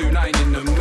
2-9 in the morning.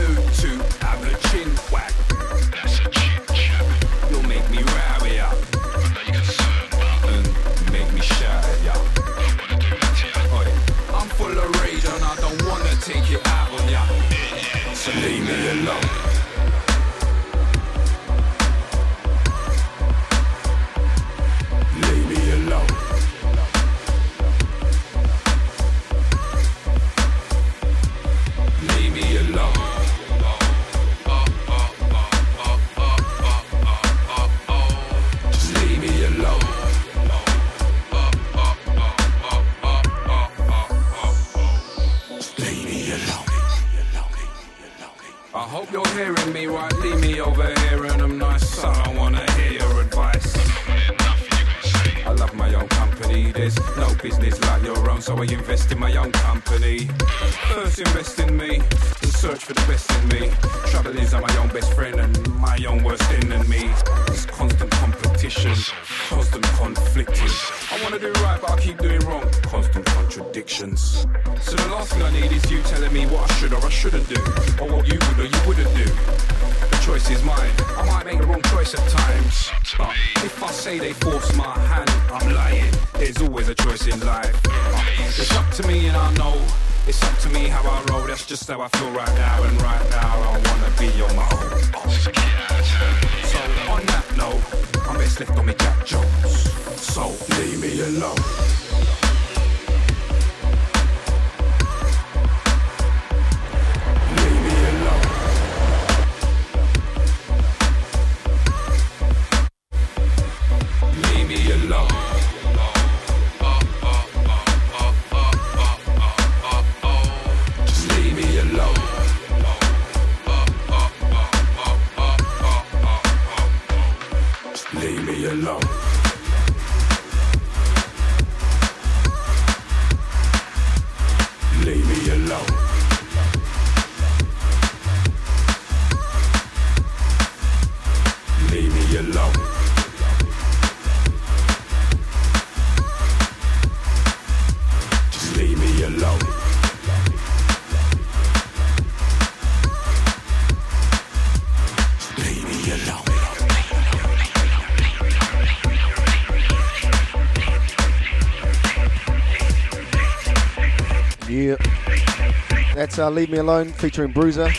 that's uh, Leave Me Alone featuring Bruiser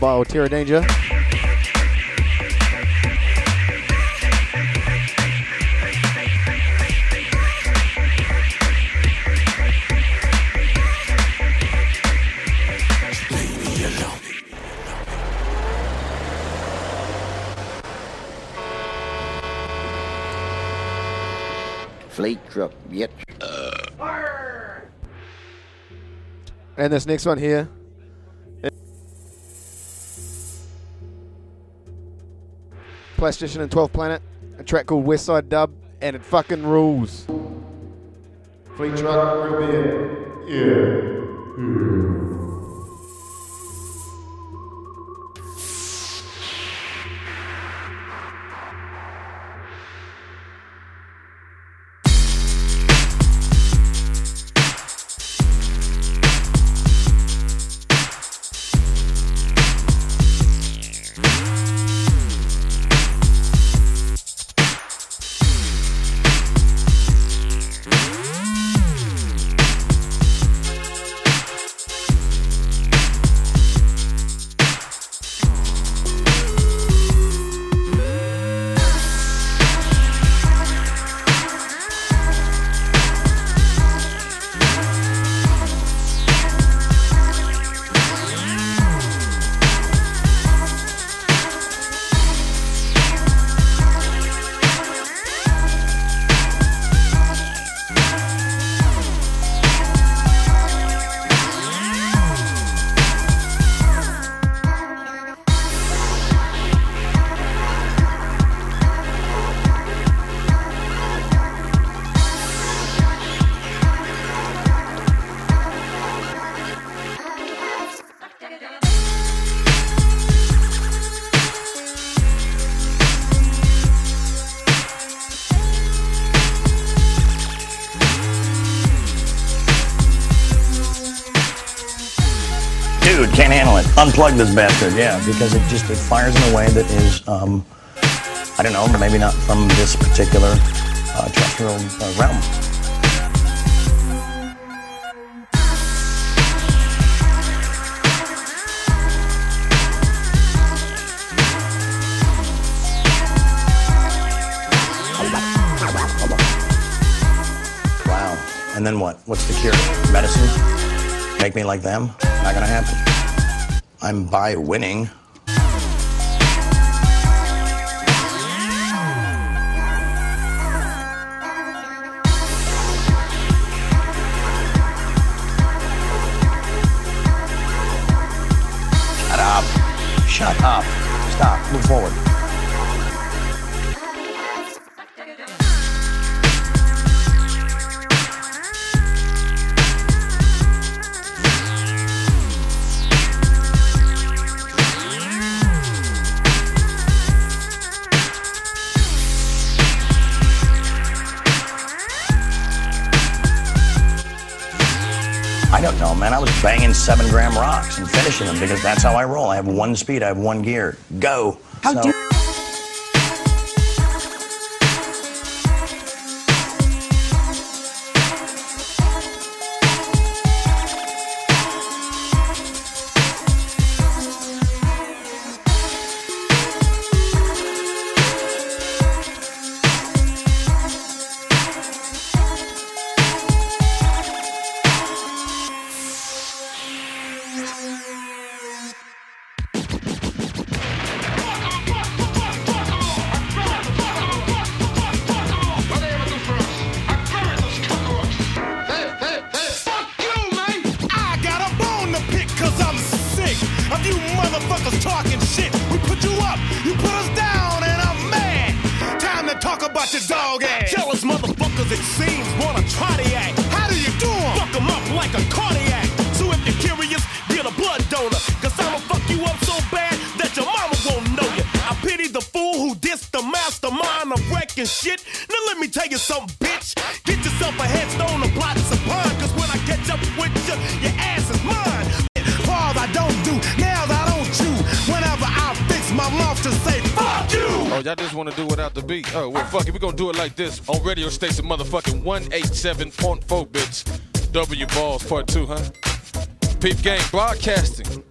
by Altera Danger. And this next one here. Plastician and 12th Planet, a track called Westside Dub, and it fucking rules. Fleet truck, Yeah. yeah. Unplug this bastard, yeah, because it just it fires in a way that is, um, I don't know, maybe not from this particular uh, terrestrial uh, realm. Wow. And then what? What's the cure? Medicine? Make me like them? Not gonna happen. I'm by winning. Shut up. Shut up. Stop. Move forward. Seven gram rocks and finishing them because that's how I roll. I have one speed, I have one gear. Go. How So- do Part 2, huh? Peep Game Broadcasting.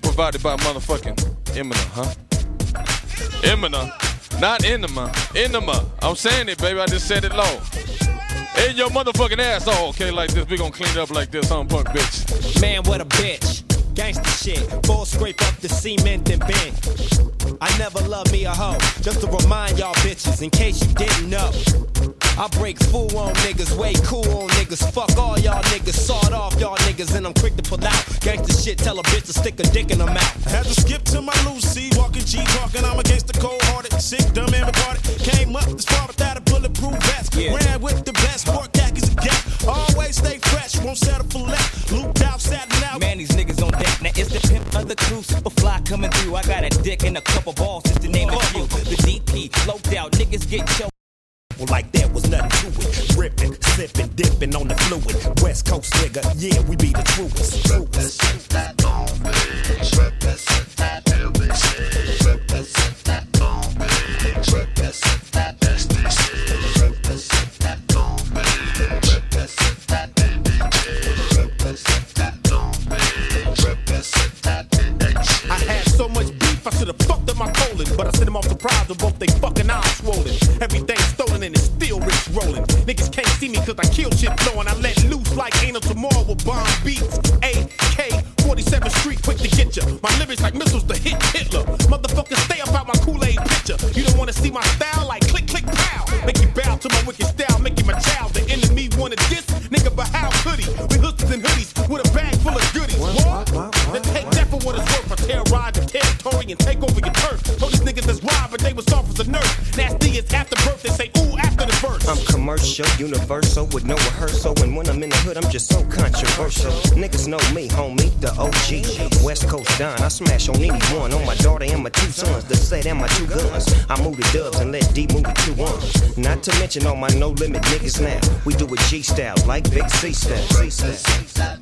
Provided by motherfucking Eminem, huh? Eminem. Not Enema. Enema. I'm saying it, baby. I just said it low. In your motherfucking ass. Oh, okay, like this. we to clean it up like this, huh, punk bitch? Man, what a bitch. Gangsta shit. Full scrape up the cement and bend. I never loved me a hoe. Just to remind y'all bitches, in case you didn't know. I break fool on niggas, way cool on niggas. Fuck all y'all niggas, sawed off y'all niggas, and I'm quick to pull out. Gangsta shit, tell a bitch to stick a dick in her mouth. Had to skip to my Lucy, walking G, talking. I'm against the cold hearted, sick, dumb, and retarded. Came up this far without a bulletproof vest. Yeah. Ran with the best, sport khakis and gap. Always stay fresh, won't settle for less. Looped out, satin out. Man, these niggas on deck. Now it's the pimp of the crew, super fly coming through. I got a dick and a couple balls, just to name a few. Coast nigga, yeah, we be the truest. Universal, with no rehearsal. And when I'm in the hood, I'm just so controversial. Niggas know me, homie, the OG. West Coast Don, I smash on anyone. On my daughter and my two sons, the set and my two guns. I move the dubs and let D move the two ones. Not to mention all my no limit niggas now. We do it G style, like Big C style. C style.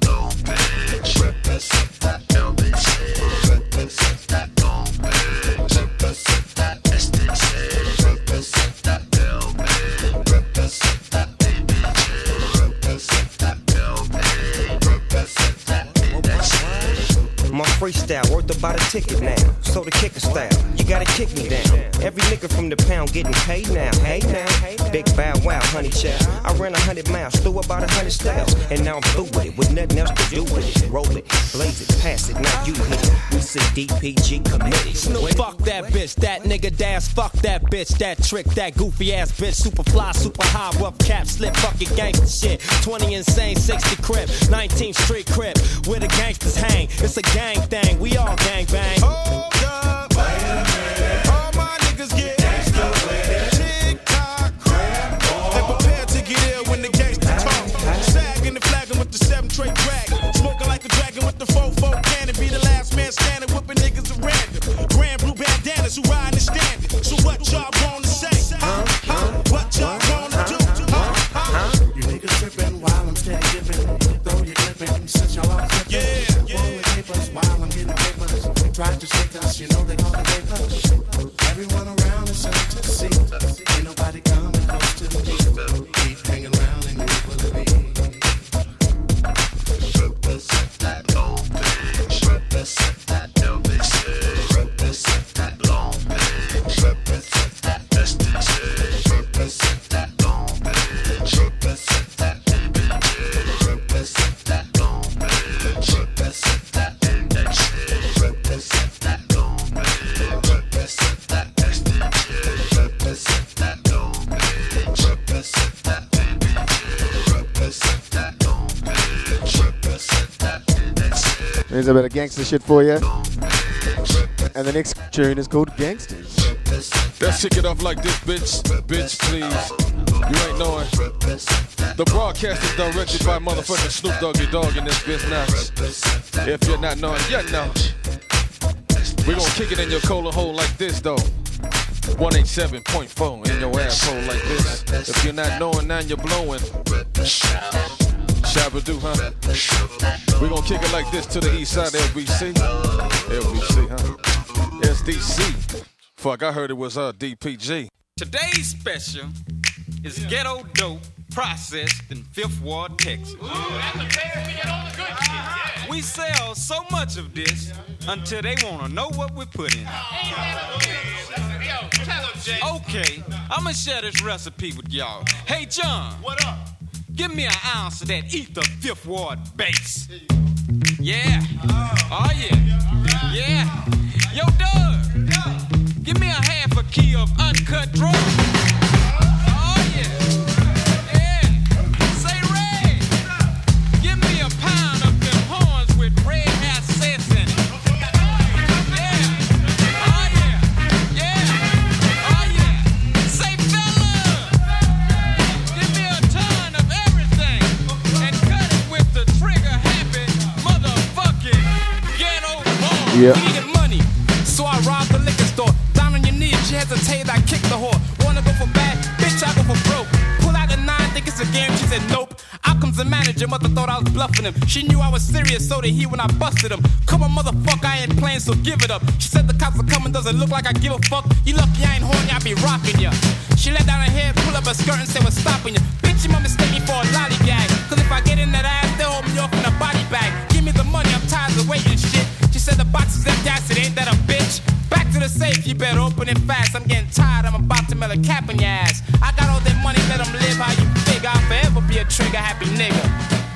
Freestyle worth about a ticket now. So the kicker style, gotta kick me down. Every nigga from the pound getting paid now. Hey now, big bow wow, honey child. I ran a hundred miles, threw about a hundred styles, and now I'm through with it. With nothing else to do with it. Roll it, blaze it, pass it. Now you hit it. We say DPG committee. Snoop, fuck that bitch, that nigga dash, fuck that bitch, that trick, that goofy ass bitch, super fly, super high, rough cap, slip, fucking gangster shit. 20 insane, 60 crib, 19th street crib, where the gangsters hang. It's a gang thing, we all gang bang. Hold up. All my niggas get tick-tock. And prepare to get ill when the gangsters talk. Sagging and flagging with the seven tray crack. Smoking like a dragon with the fofo cannon. Be the last man standing, whipping niggas at random. Grand blue bandanas who ride Here's a bit of gangster shit for you. And the next tune is called Gangsters. Let's kick it off like this, bitch. Bitch, please. You ain't knowing. The broadcast is directed by motherfucking Snoop Doggy Dogg in this business. If you're not knowing, you know. We gonna kick it in your colon hole like this, though. 187.4 in your asshole like this. If you're not knowing, now you're blowing. Shabba-doo, huh? We gonna kick it like this to the east side LBC. LBC, huh? SDC. Fuck, I heard it was uh, DPG. Today's special is ghetto dope processed in Fifth Ward, Texas. We sell so much of this until they want to know what we put in. Okay, I'm gonna share this recipe with y'all. Hey, John. What up? Give me an ounce of that Ether Fifth Ward base. Yeah. Oh, yeah. Yeah. Yo, Doug. Give me a half a key of uncut draw. Yeah. Needed money, so I robbed the liquor store. Down on your knees, she hesitated, I kicked the whore. Wanna go for bad? Bitch, I go for broke. Pull out the nine, think it's a game. She said nope. Out comes the manager, mother thought I was bluffing him. She knew I was serious, so did he when I busted him. Come on, motherfucker, I ain't playing, so give it up. She said the cops are coming, doesn't look like I give a fuck. You lucky I ain't horny, I be rocking ya. She let down her hair, pull up her skirt and say what's stopping you. Bitch, you might mistake me for a lollygag. Cause if I get in that ass, they'll hold me off in a body bag. Give me the money, I'm tired of waiting shit. Said the box is empty, I said, ain't that a bitch? Back to the safe, you better open it fast. I'm getting tired, I'm about to melt a cap in your ass. I got all that money, let them live how you figure. I'll forever be a trigger happy nigga.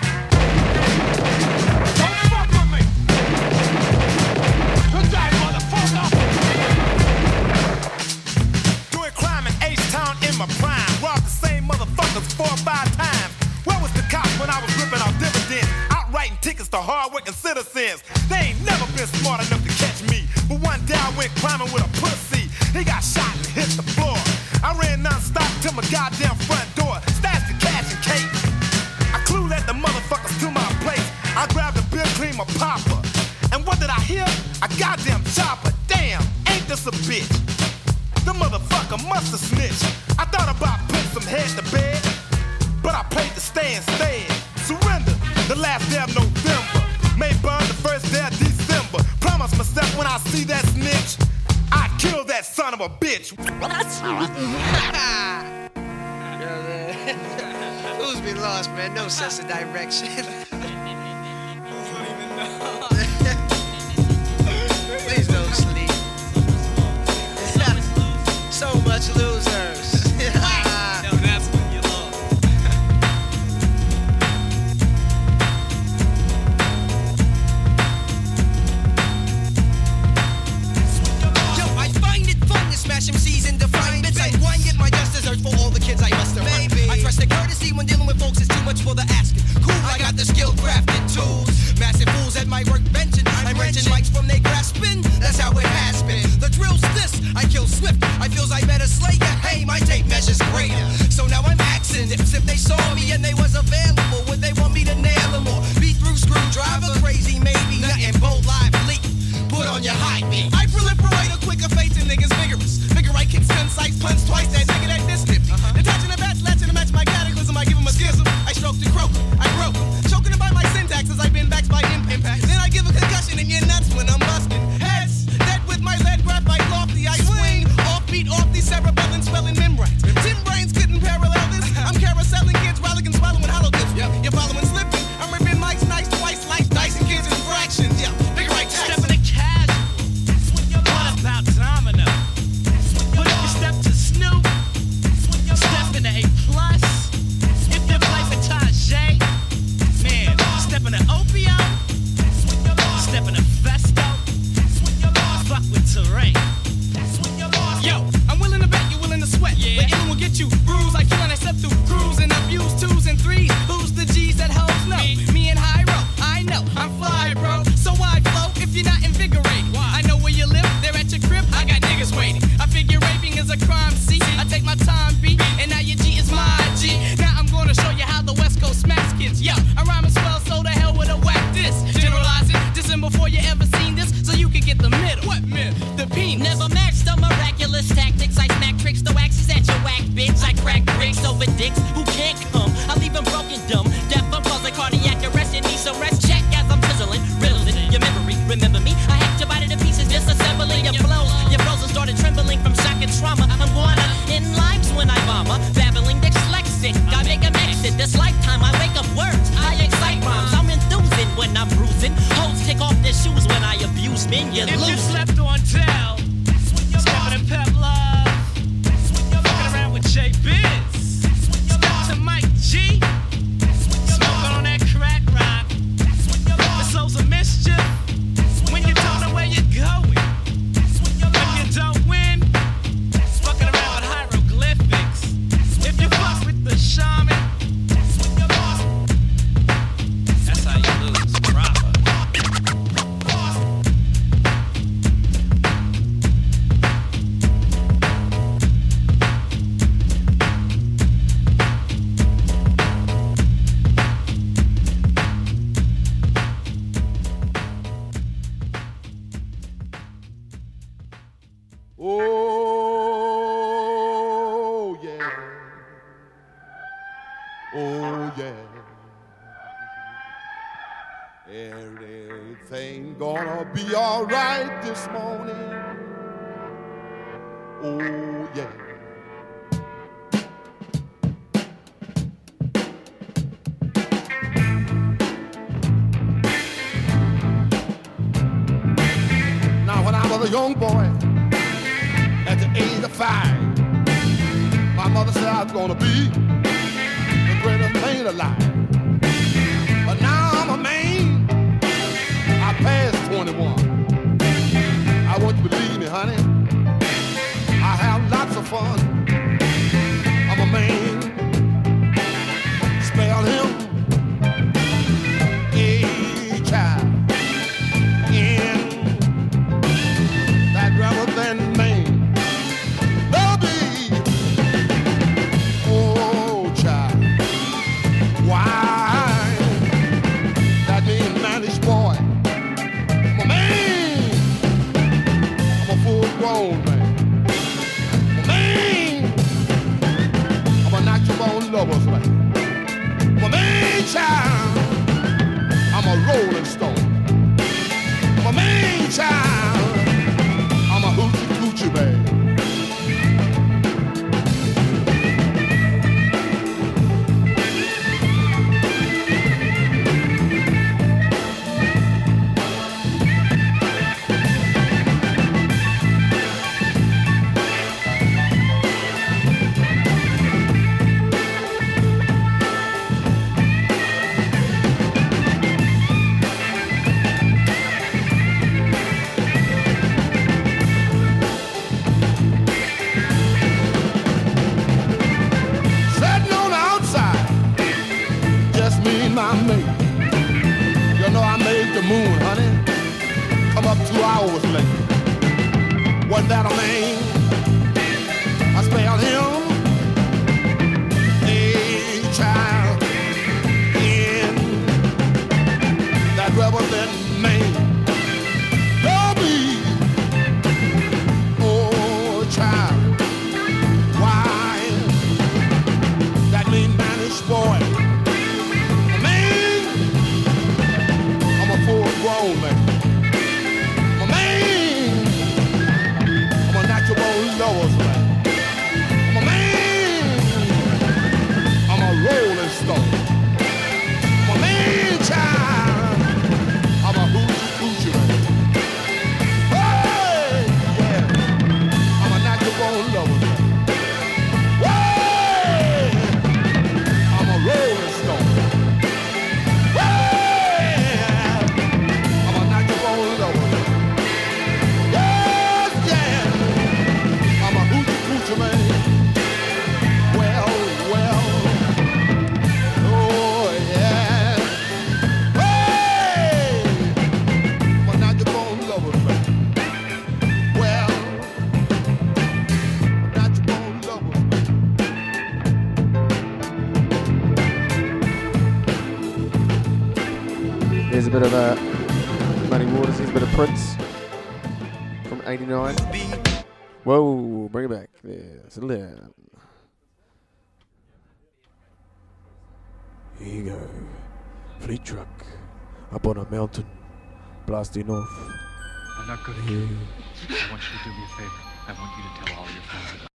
To hardworking citizens. They ain't never been smart enough to catch me. But one day I went climbing with a pussy. He got shot and hit the floor. I ran non-stop to my goddamn front door. Stashed the cash and cake. I clued at the motherfuckers to my place. I grabbed a beer cream of popper. And what did I hear? A goddamn chopper. Damn, ain't this a bitch? The motherfucker must have snitched. I thought about putting some head to bed, but I played to stay instead. Surrender the last damn November. May burn the first day of December. Promise myself when I see that snitch, I kill that son of a bitch. What? Who's been lost, man? No sense of direction. Please don't sleep. so much losers. coming. 89. Whoa, bring it back. Yes, yeah, live. Here you go. Fleet truck up on a mountain, blasting off. I'm not going to hear you. I want you to do me a favor. I want you to tell all your friends. about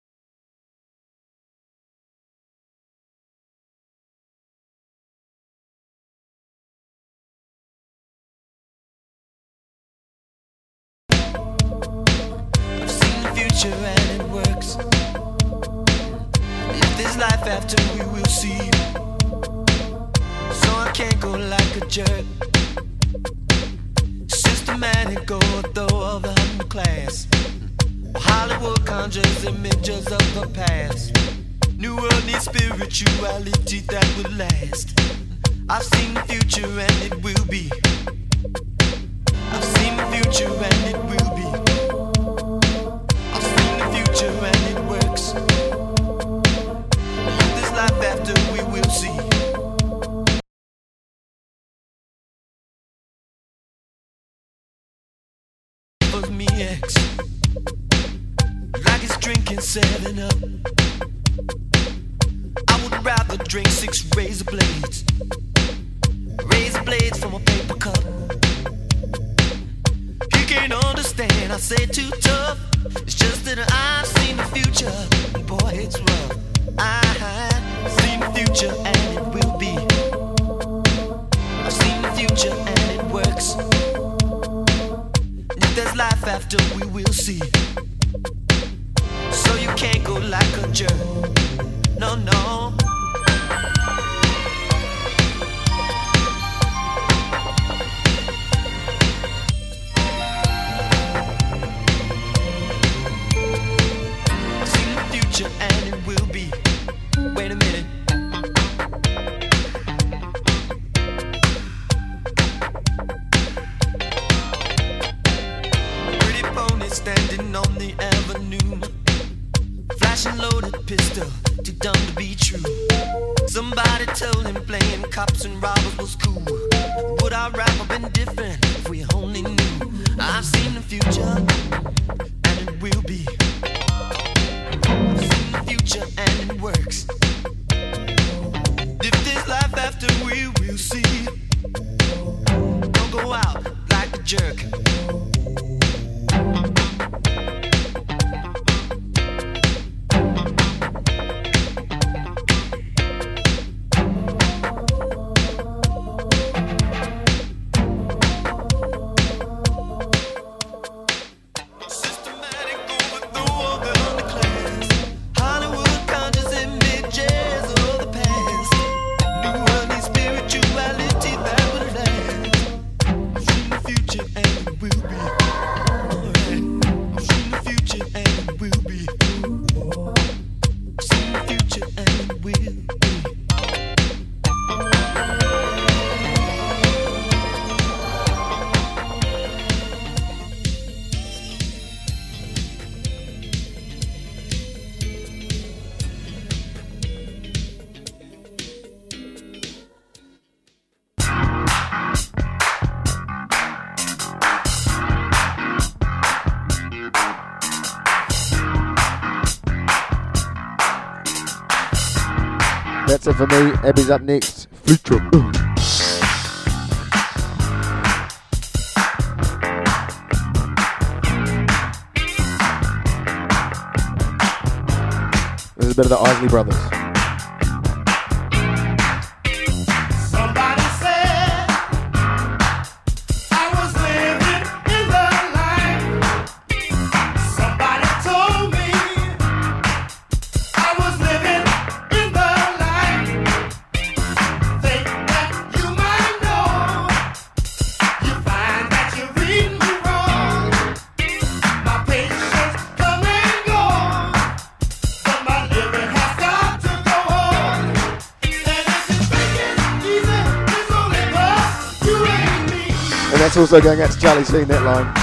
That's it for me. Abby's up next. Future. This is a bit of the Isley Brothers. also going out to Charlie C. Netline.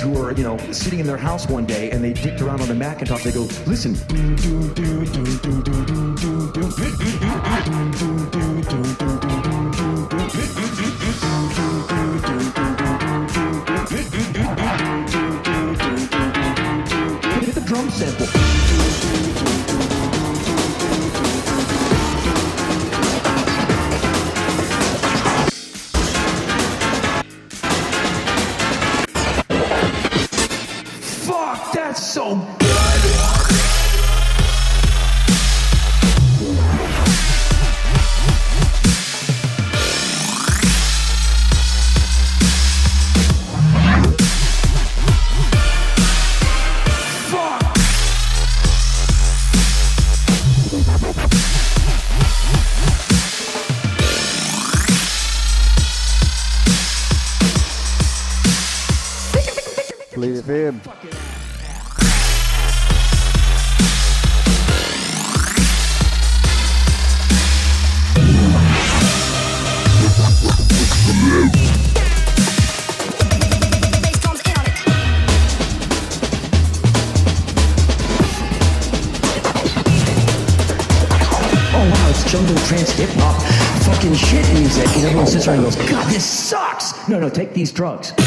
who are, you know, sitting in their house one day and they dicked around on the Macintosh, they go, listen, do, do, do, do, do, do, take these drugs.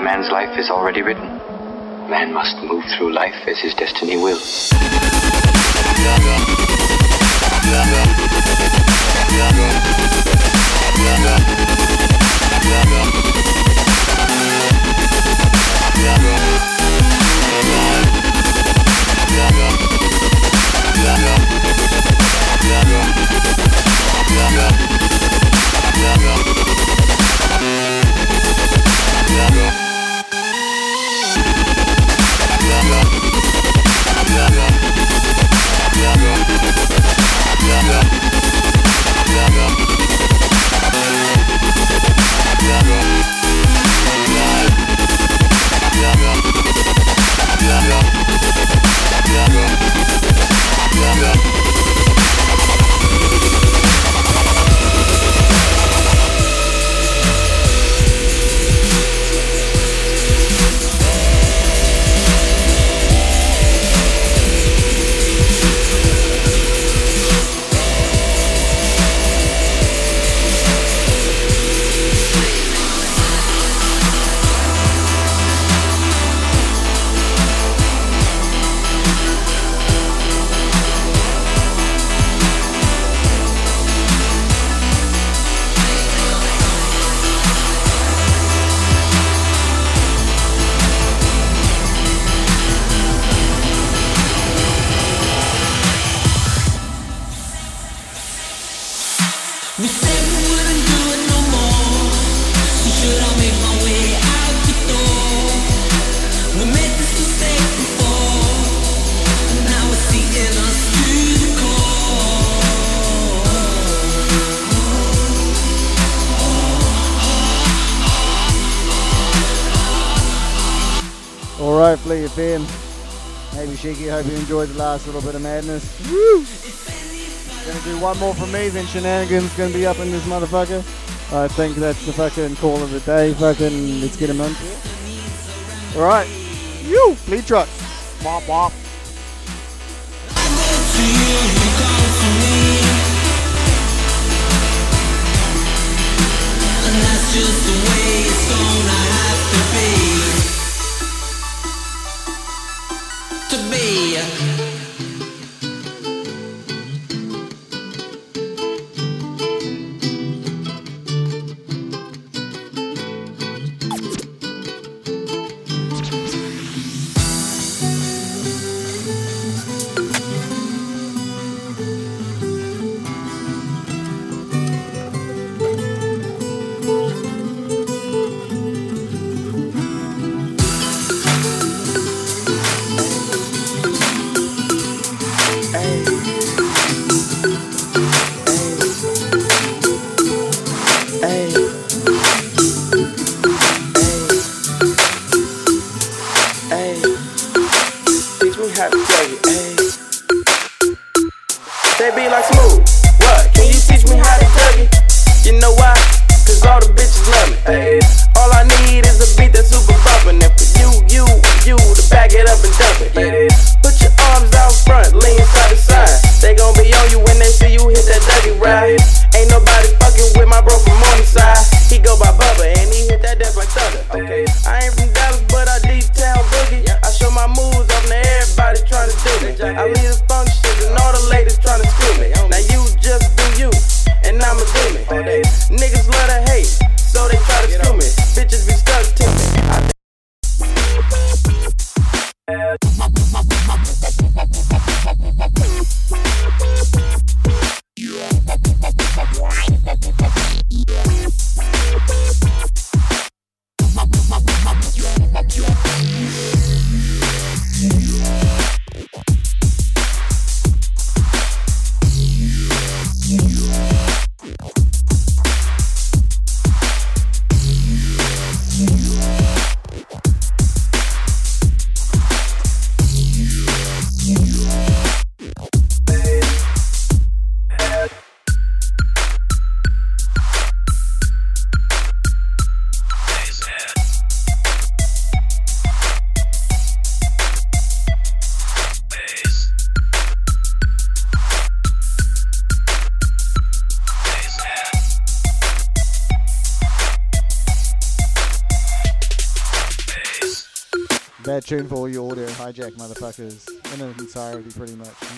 A man's life is already written. Man must move through life as his destiny wills. We Shaky, hope you enjoyed the last little bit of madness. Woo! Gonna do one more from me, then shenanigans gonna be up in this motherfucker. I think that's the fucking call of the day. Fucking, let's get him on. All right, you bleed truck. Wop wop. Hijack motherfuckers in its entirety, pretty much.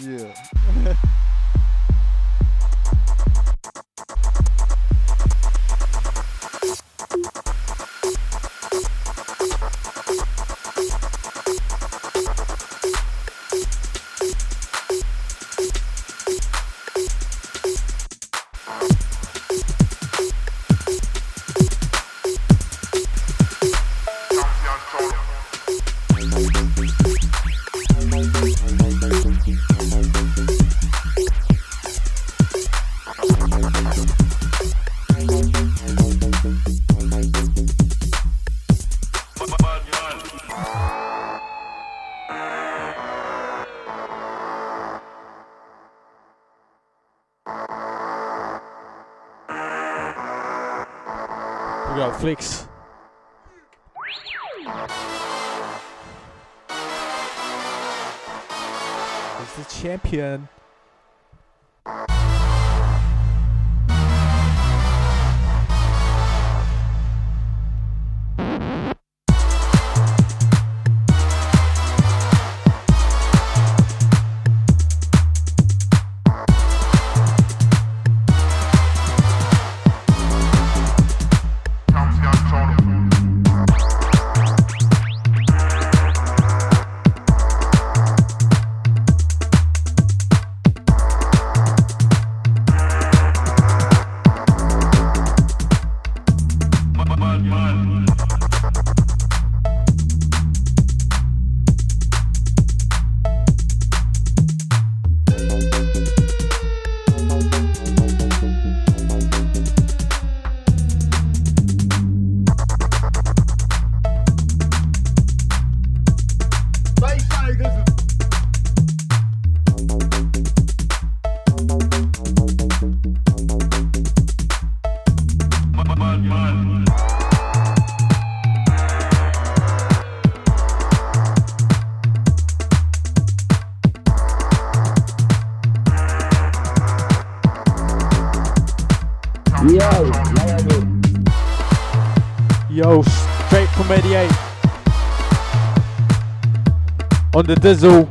On the Dizzle.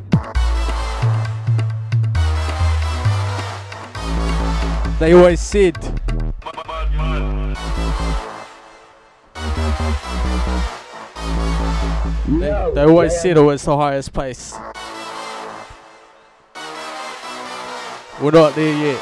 They always said. They, they always said it was the highest place. We're not there yet.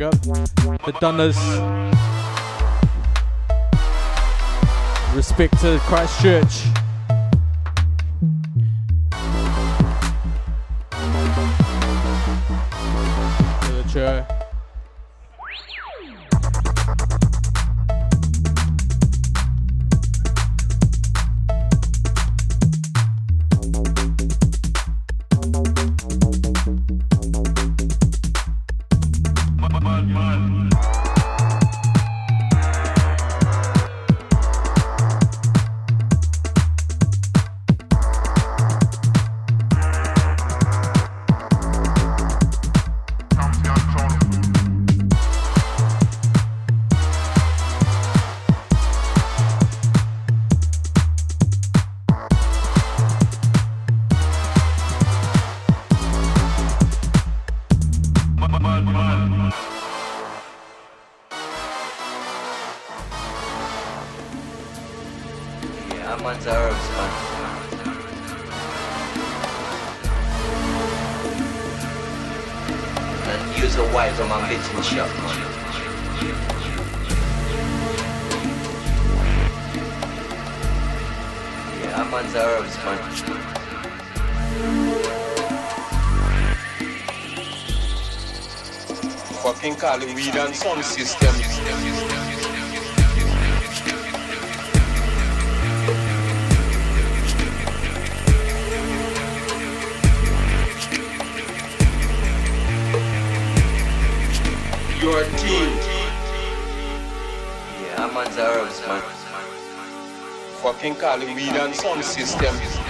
Got the Dunners. Respect to Christchurch. To. Call it weed and sound system. Your team. Yeah, I'm on the man. Fucking call it weed and sound system.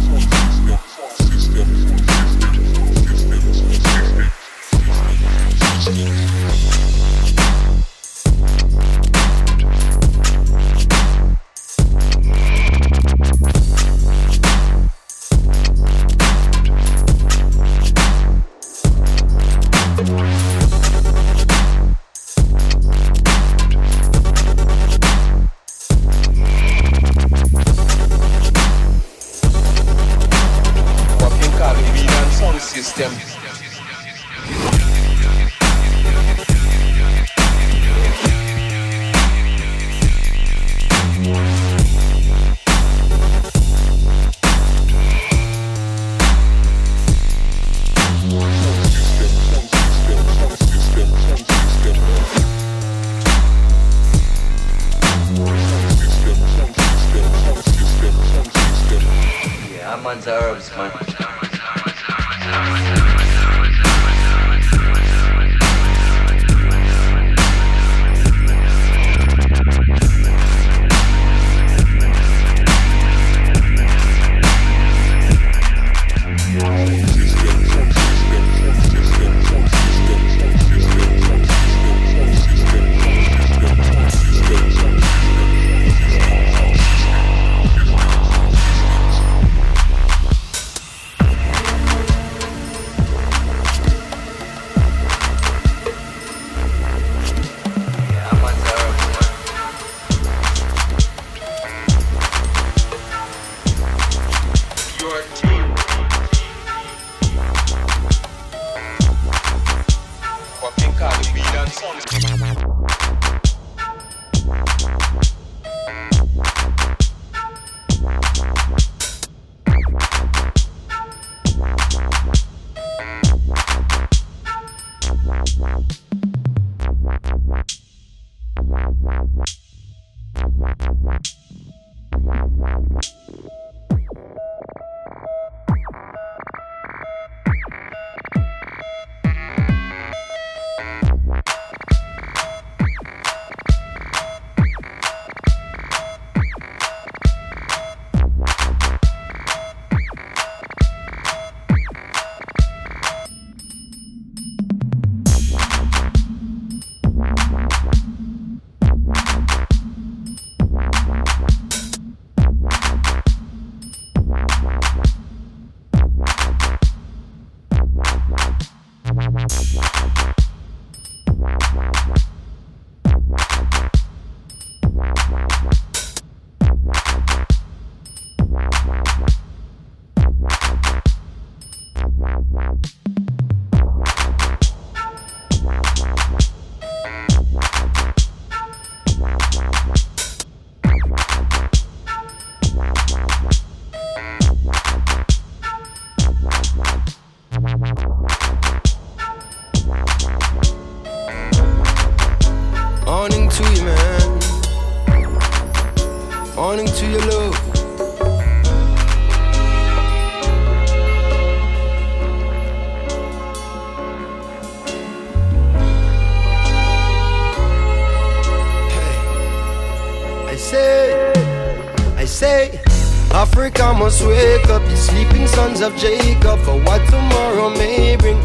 sons of Jacob, for what tomorrow may bring.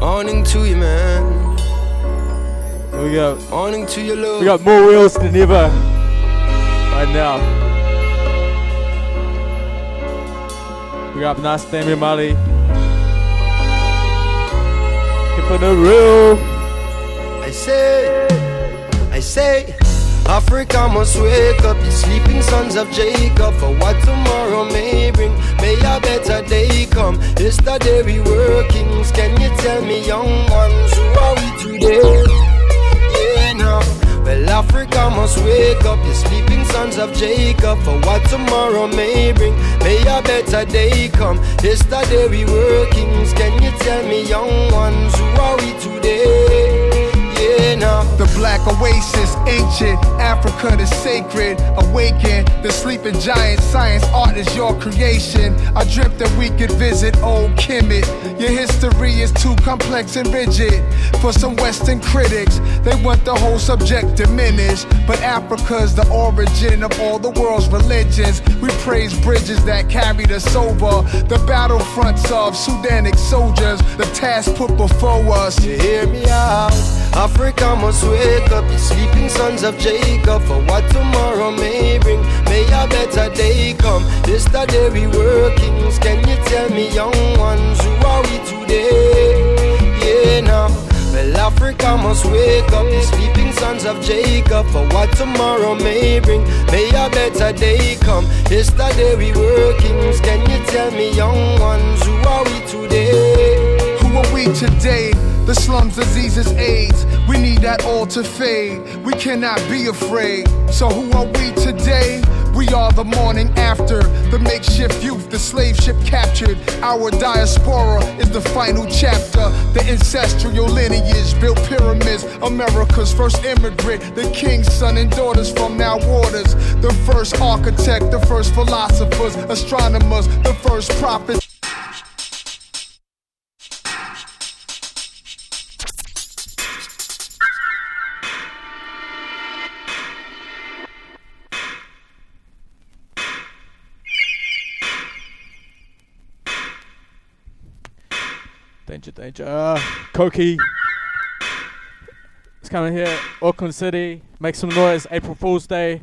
Morning to you, man. Here we go. Morning to your love. We got more wheels than ever right now. We got nice Damian Keeping it real. I say, I say, Africa must wake up, you sleeping sons of Jacob, for what tomorrow may bring. May a better day come. Yesterday we were kings. Can you tell me, young ones, who are we today? Yeah, now. Well, Africa must wake up, you sleeping sons of Jacob, for what tomorrow may bring. May a better day come. Yesterday we were kings. Can you tell me, young ones, who are we today? Yeah, now. The black ancient Africa, the sacred, awaken. The sleeping giant, science, art is your creation. I dreamt that we could visit old Kemet. Your history is too complex and rigid for some Western critics. They want the whole subject diminished, but Africa's the origin of all the world's religions. We praise bridges that carried us over the battlefronts of Sudanic soldiers. The task put before us. You hear me out? Africa must wake up, sleeping sons of Jacob, for what tomorrow may bring. May a better day come. Yesterday we were kings. Can you tell me, young ones, who are we today? Yeah, now. Well, Africa must wake up, you sleeping sons of Jacob, for what tomorrow may bring. May a better day come. Yesterday we were kings. Can you tell me, young ones, who are we today? Who are we today? The slums, diseases, AIDS. We need that all to fade. We cannot be afraid. So who are we today? We are the morning after, the makeshift youth, the slave ship captured. Our diaspora is the final chapter. The ancestral lineage built pyramids. America's first immigrant, the king's son and daughters from Nile waters. The first architect, the first philosophers, astronomers, the first prophets. danger, danger. Koki. It's coming here. Auckland City. Make some noise. April Fool's Day.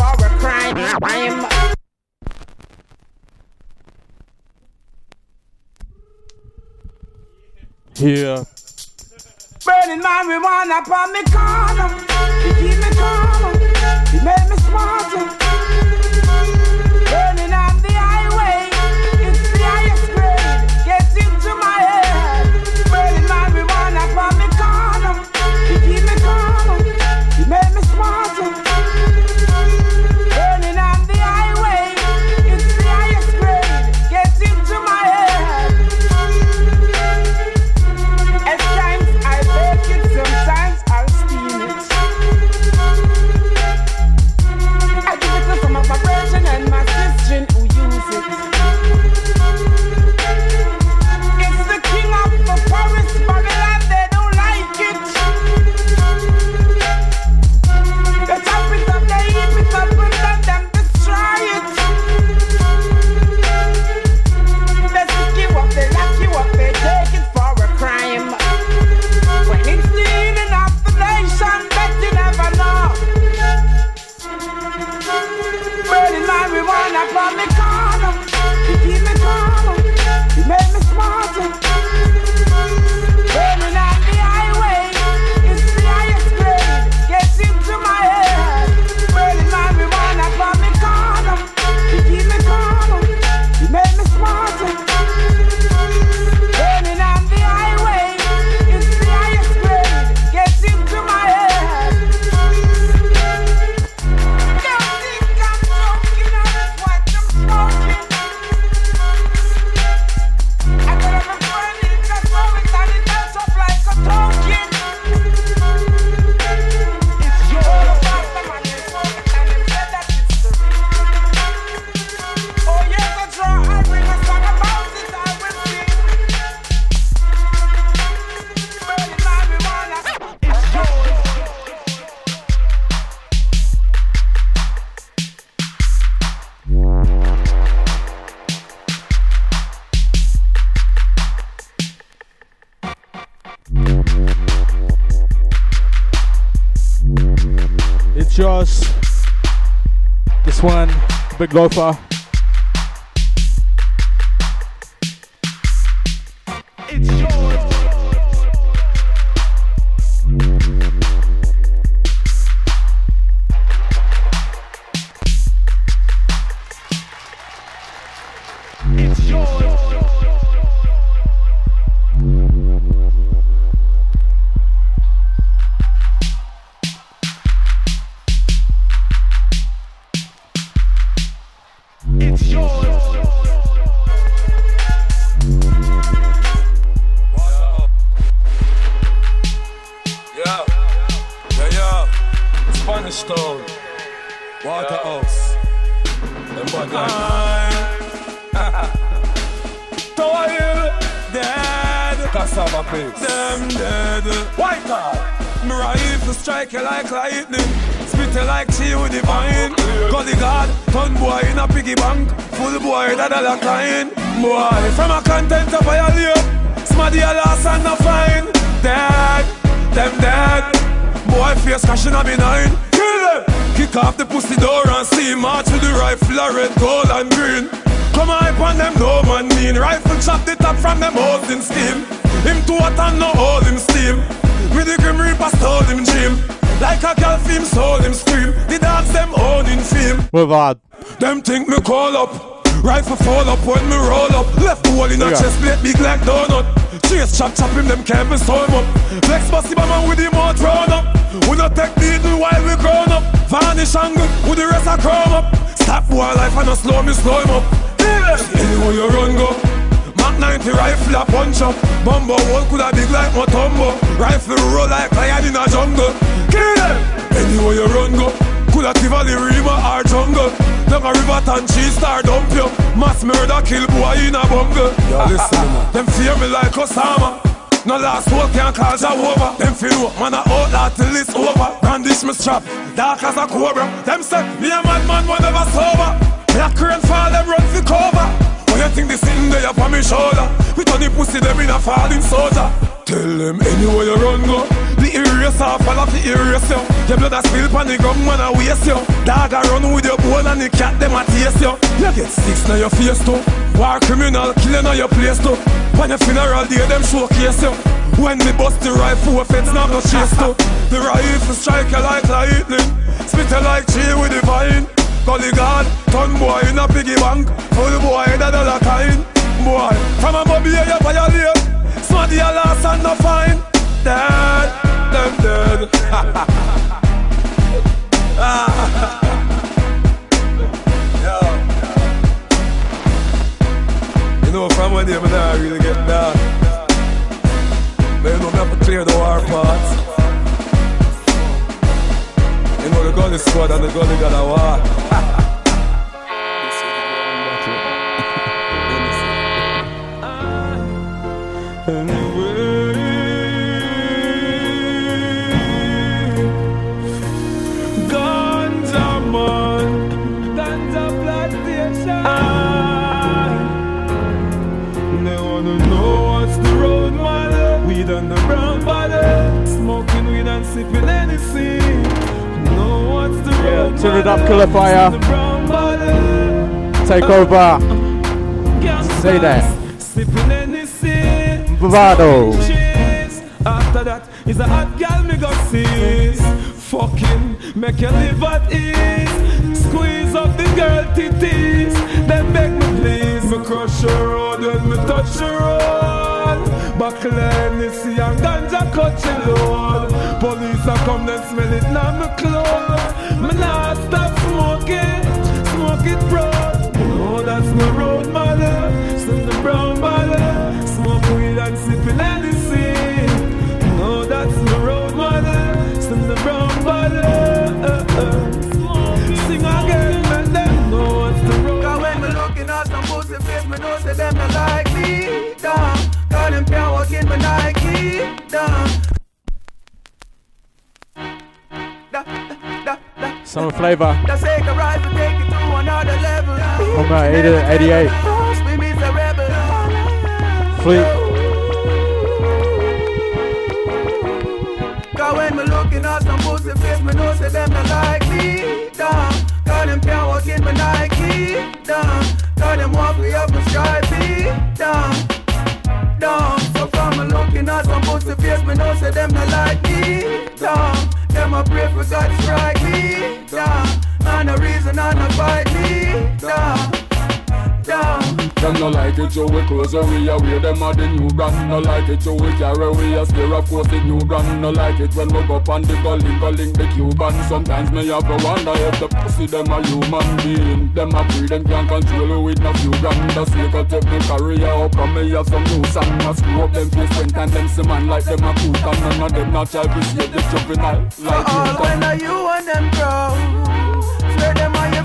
crime. Yeah. Burning marijuana upon corner. He keep me calm. He made me smarter. on me corner. You keep me calm. You make me smarter. Mitläufer flavor. Come out, 88. Fleet. Cause when me looking at some pussy face, me know them not like me. Damn, cause them can't walk in my Nike. Damn, cause them walk me up my stripey. Damn, damn. So from me looking at some pussy face, me know them not like me. Damn, them a pray for God to strike me no reason and no bite me down, down. Them no like it, so we close and we away them are the new brand. No like it, so we carry we a scare of course the new brand. No like it when we go on the calling, calling the Cuban. Sometimes me have to wonder if the pussy them a human being. Them a breed, them can't control it with no few grand. The snake a take me carry up and me have some new song. I screw up them face strength and them man like them a cool, and none of them not child, we the juvenile. Like uh-uh, so all when are you and them grow?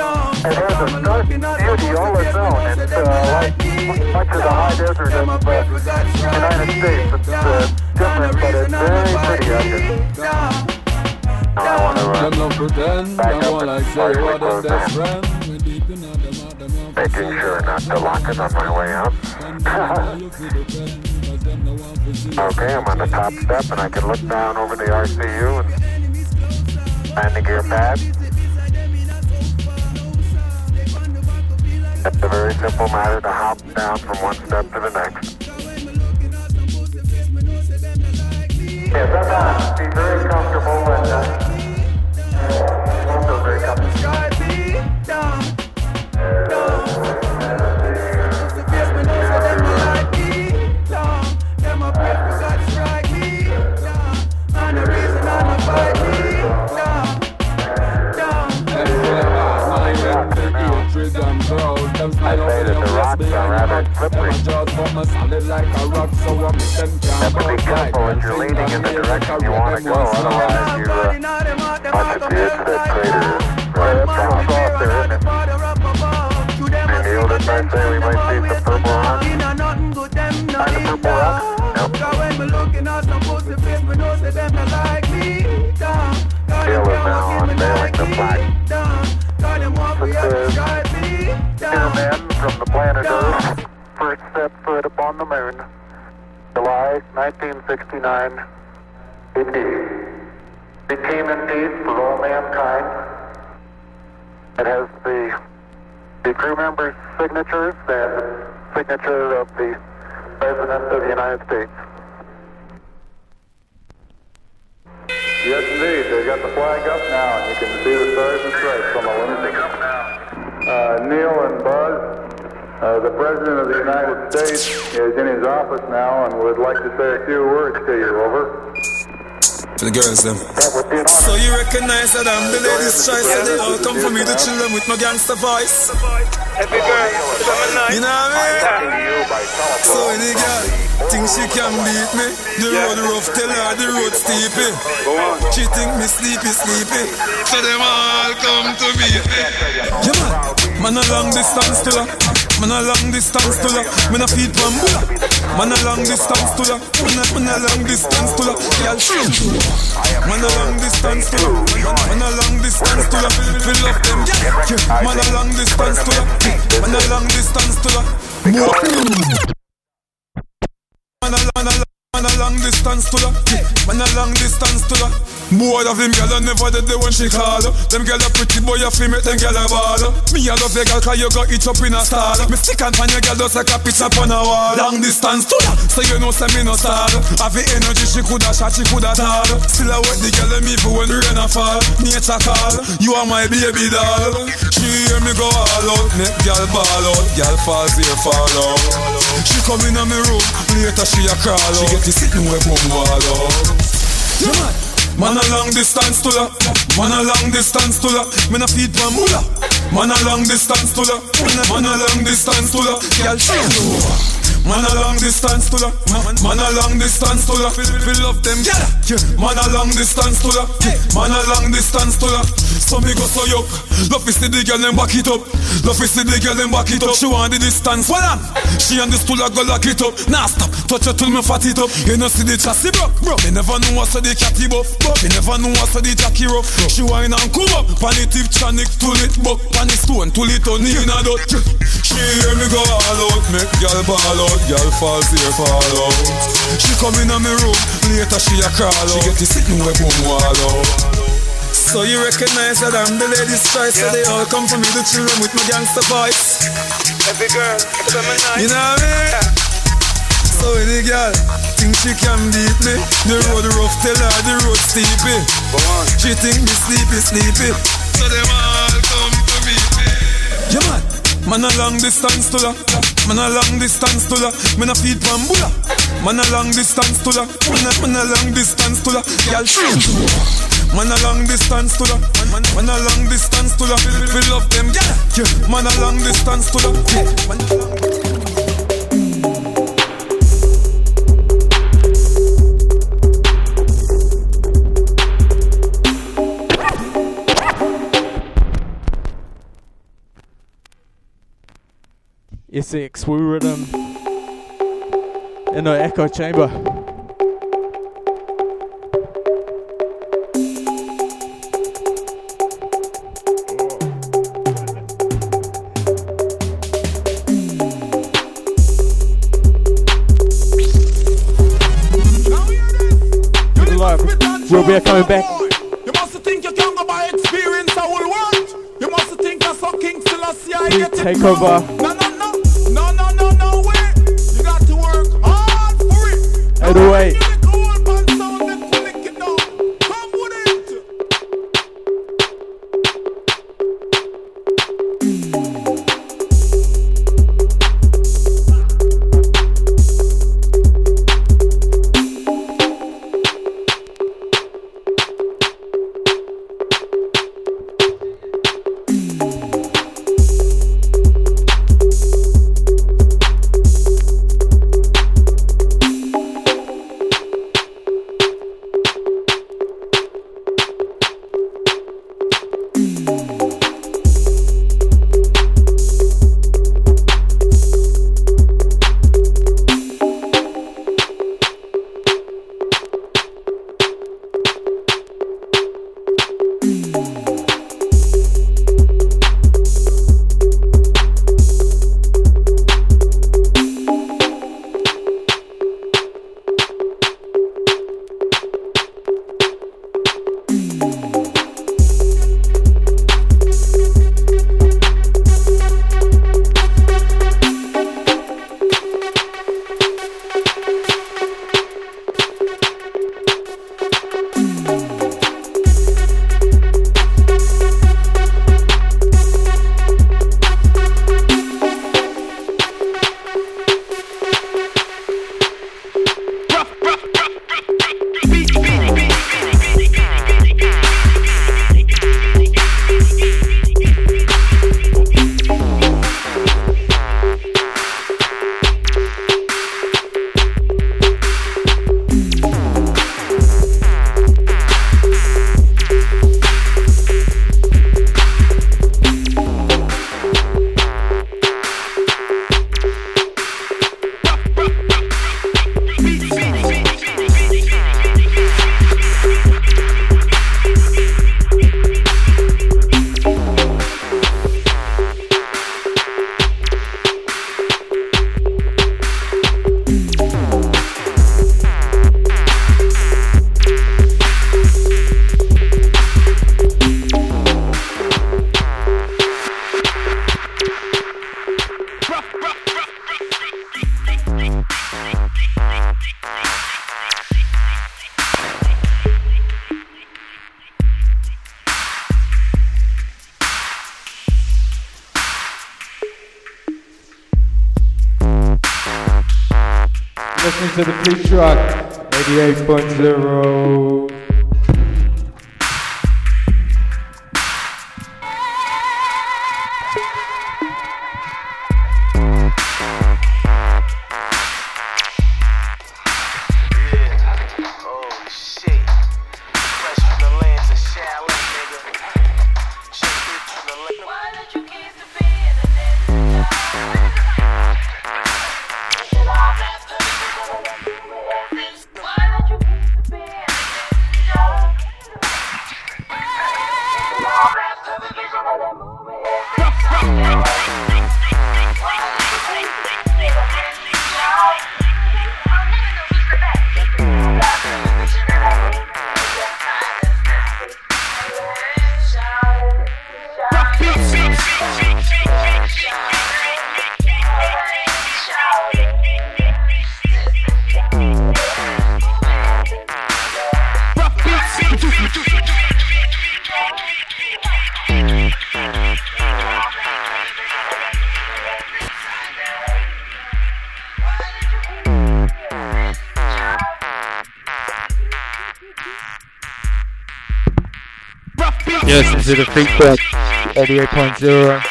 And there's a stark beauty all its own. It's like much of the high desert of the United States. It's uh, different, very pretty. I want to run. Back up like and. Making sure not to lock it on my way up. okay, I'm on the top step and I can look down over the RCU and find the gear pad. It's a very simple matter to hop down from one step to the next. I'm on. Be very comfortable and uh, I say that the rocks are rather slippery. Have to be careful as you're leaning in the direction you want to go, otherwise you uh, might appear to that crater right down across there, isn't it? And Neil, didn't I say we might see some purple rock? Find a purple rock? Nope. Neil is now unveiling the flag. This is two men from the planet Earth. First set foot upon the moon. July 1969. Indeed. Became indeed for all mankind. It has the, the crew members' signatures and signature of the President of the United States. Yes, indeed. They've got the flag up now, and you can see the stars and stripes on the lunar. Uh, Neil and Buzz, uh, the President of the United States is in his office now and would like to say a few words to you. Over. To the girls them. So you recognize that I'm the ladies' choice and they all come for me to chill them with my gangster voice. Every girl, You know what I mean? So any girl think she can beat me, the road rough, tell her the road steepy. She think me sleepy, sleepy. So them all come to me. Yeah man, man a long distance her. Man a long distance to her. Man a feed bambula. Man a long distance to her. Man a, man a long distance to her. Girl, Man a long distance to her. Man a long distance to her. Fill up them. Man a long distance to her. Man a long distance to. More. Man a, long distance to her. Man a long distance to her. Boy of him girl, I never did the one she call Them girl a pretty boy, a feel make them girl a ball Me a love your girl cause you got it up in a star Me stick and pan your girl just like a picture on a wall. Long distance to her, so you know say me no star Have the energy, she coulda shot, she coulda tall. Still I wet the girl them even when rain a fall. Nature call, you are my baby doll. She hear me go all out, make girl ball out. Girl falls here, fall out. She come in my room, later she a crawl out. She get to sit where boom wall out. Yeah man a long distance to la Man a long distance to la Man a feed one mula Man a long distance to la Man a, long distance to la Girl she Man a long distance to la Man, a long distance to Feel, feel love them. Man a long distance to la Man a long distance to la So me go so up Love is see the girl them back it up. Love is see the girl them back it up. She want the distance. Well on She and the stool go lock it up. Nah stop. Touch her till me fat it up. You know see the chassis broke bro. Me never know what's the catty buff Me never know what's the Jackie rough She wine and come up. Panitive chanic Tull it buck. Pan it stone Tull it on in a dot. She hear me go all out Make girl ball out Girl falls here fall out. She come in a me room Later she a crawl out. She get to sitting where boom wall out. So you recognize that I'm the lady's choice So they all come for me to chill them with my gangster voice Every girl, You know what I mean? So any girl think she can beat me? The road rough, tell her the road steepy. She think me sleepy, sleepy. So them all come to meet me. Yeah man Man a long distance to la Man a long distance to la Man a feed bambula Man a long distance to la Man a, man a long distance to la Girl she Man a long distance to la Man, man a long distance to Feel, feel love them yeah. Man a long distance to la yeah. Man a long Essex Woo Rhythm. in the echo chamber. Live. We'll be coming back. You it. 808. Into the Truck 88.0.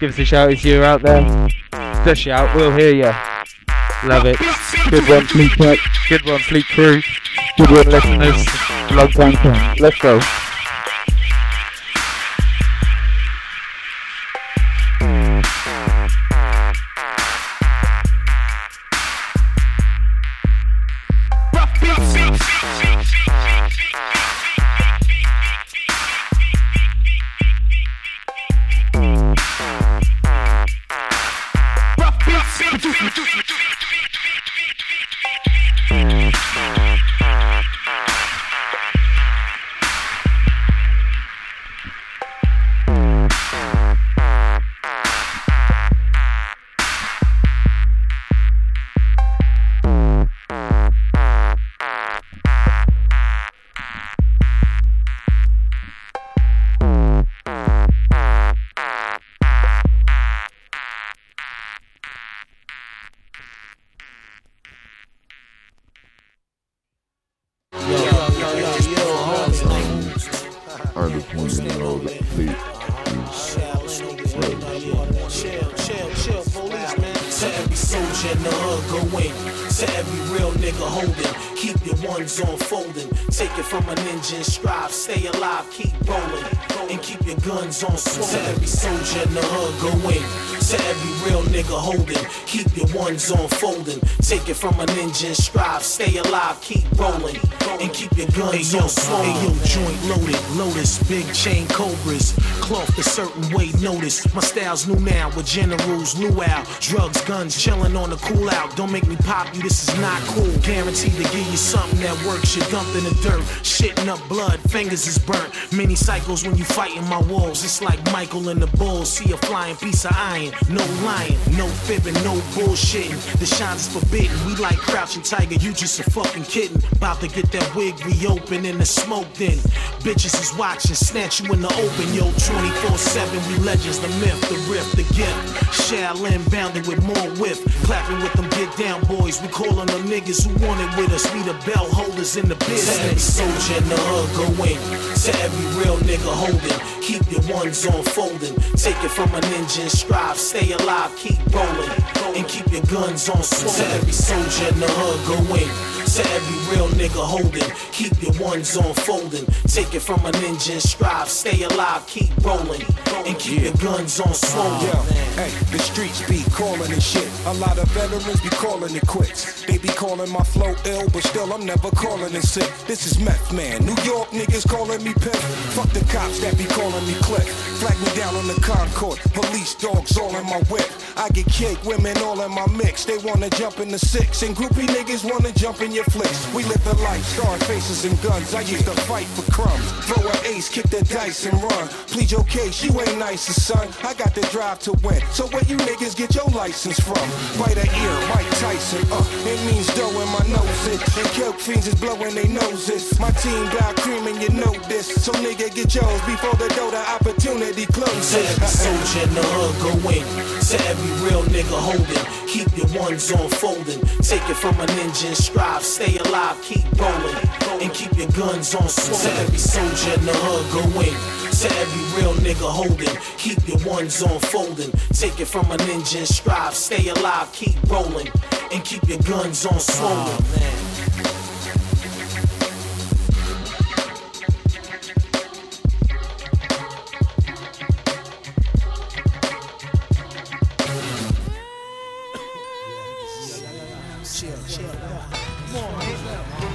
Give us a shout if you're out there. Just a shout, we'll hear you. Love it. Good one, Fleet. Good one, Fleet Crew. Good one, listeners. Long time. Let's go. My style's new now with generals, luau. Drugs, guns, chilling on the cool out. Don't make me pop you, this is not cool. Guaranteed to give you something that works. You're in the dirt, shitting up blood, fingers is burnt. Many cycles when you fighting my walls. It's like Michael and the Bulls. See a flying piece of iron. No lying, no fibbing, no bullshitting. The shine is forbidden. We like crouching tiger, you just a fucking kitten. About to get that wig reopened and the smoke then. Bitches is watching, snatch you in the open, yo. 24 7, we legends, the myth, the riff, the gift. Shaolin bounded with more whip. Clapping with them get down boys. We calling them niggas who want it with us. We the bell holders in the business. To every soldier in the hood, go in. To every real nigga holding. Keep your ones on folding. Take it from a ninja and strive. Stay alive, keep rolling. And keep your guns on swollen. To every soldier in the hood, go in. To every real nigga holding, keep your ones on folding. Take it from a ninja and strive. Stay alive, keep rolling. And keep your guns on swollen. Oh, Yo, hey, the streets be calling and shit. A lot of veterans be calling it quits. They be calling my flow ill, but still I'm never calling it sick. This is meth man. New York niggas calling me pimp. Fuck the cops that be calling me click. Flag me down on the Concord. Police dogs all in my whip. I get cake, women all in my mix. They wanna jump in the six, and groupie niggas wanna jump in your flicks. We live the life, star faces and guns. I used to fight for crumbs. Throw an ace, kick the dice and run. Plead your case, you ain't nice, son. I got the drive to win. So where you niggas get your license from? Bite a ear, Mike Tyson. Uh, it means dough in my nose. And coke fiends is blowing they noses. My team got cream and you know this. So nigga get yours before the door the opportunity closes. To every soldier in the hood, go. To every real nigga holding. Keep your ones on folding. Take it from a ninja and strive. Stay alive, keep rolling. And keep your guns on swollen. To every soldier in the hood, go. To every real nigga holding. Keep your ones on folding. Take it from a ninja and strive. Stay alive, keep rolling. And keep your guns on swollen. Chill, chill. Come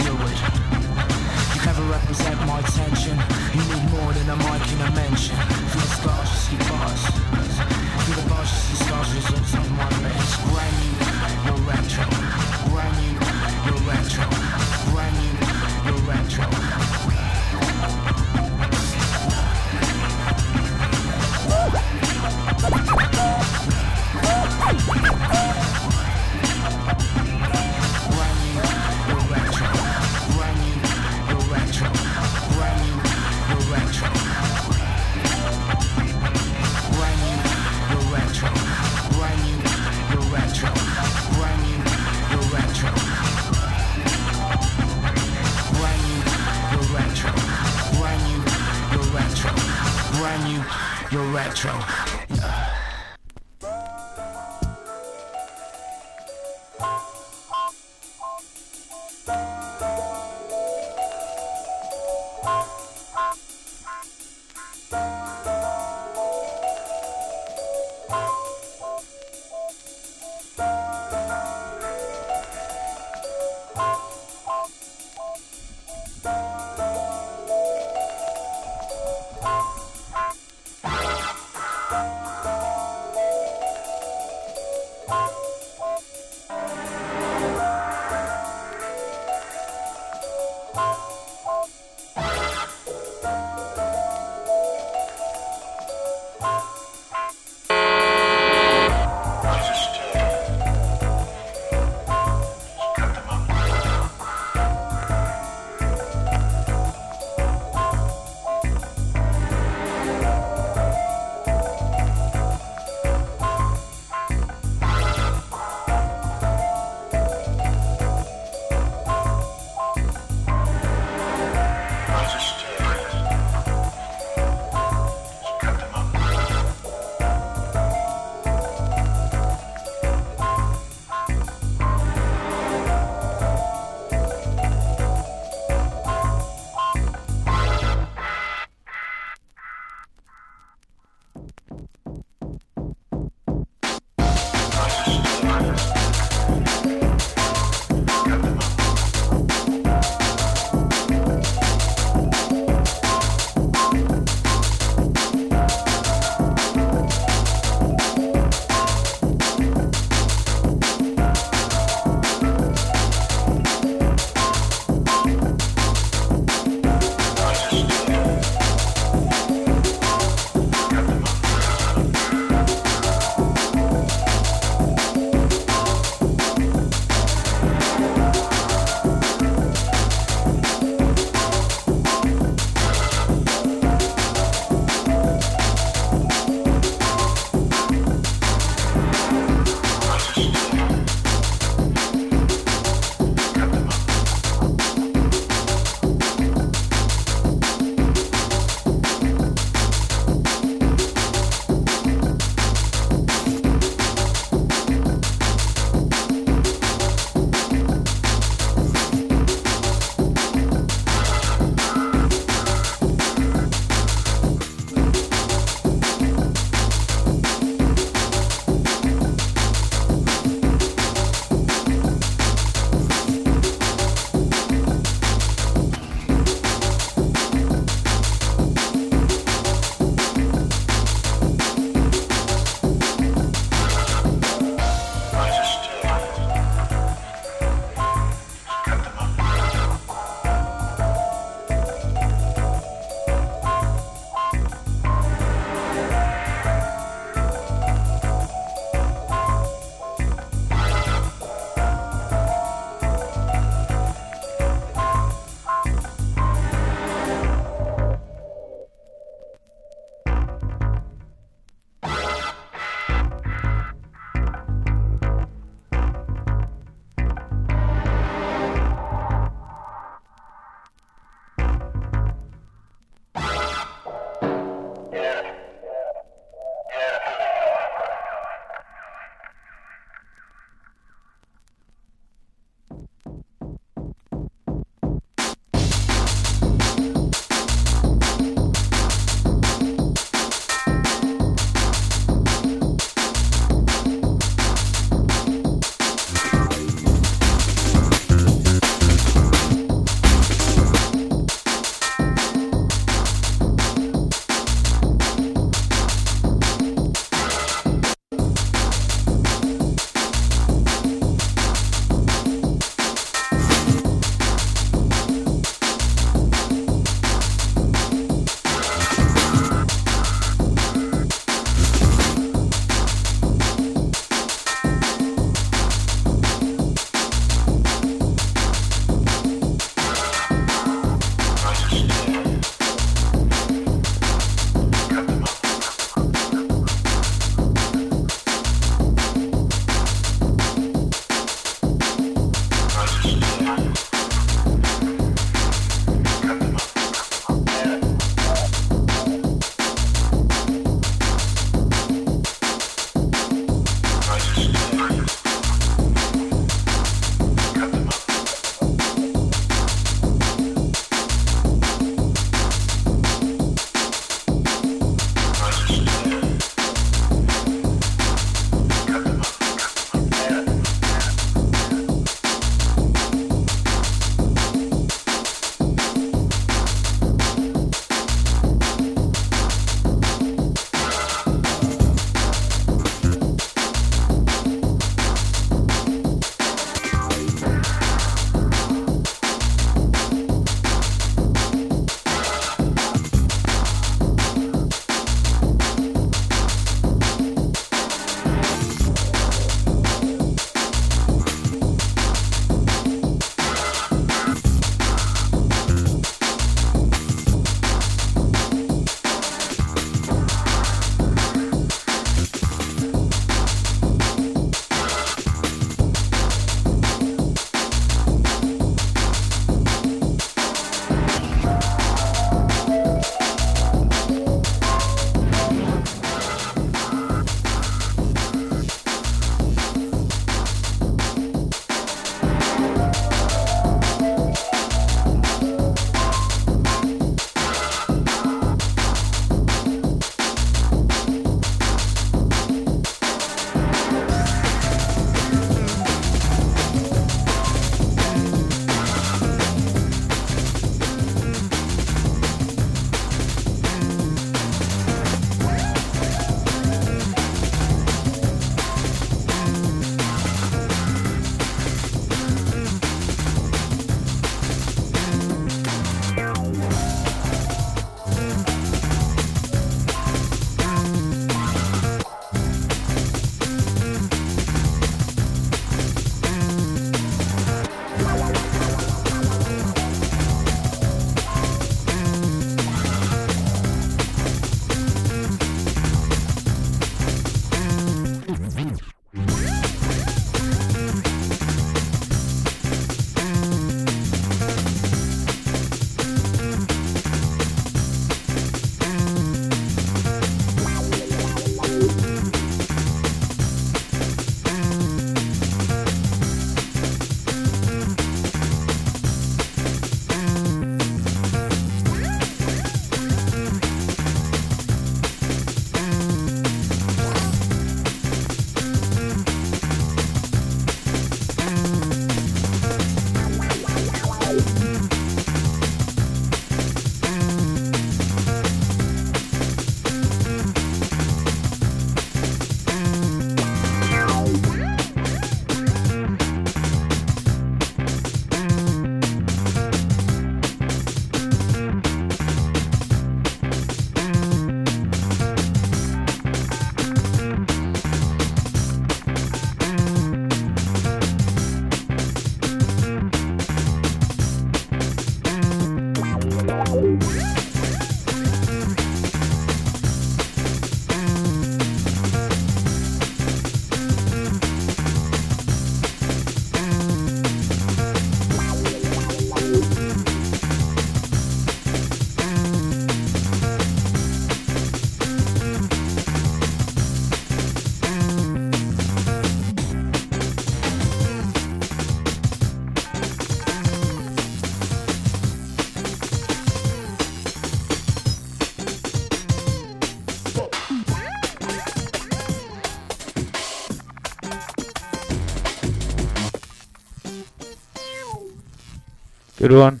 Good one.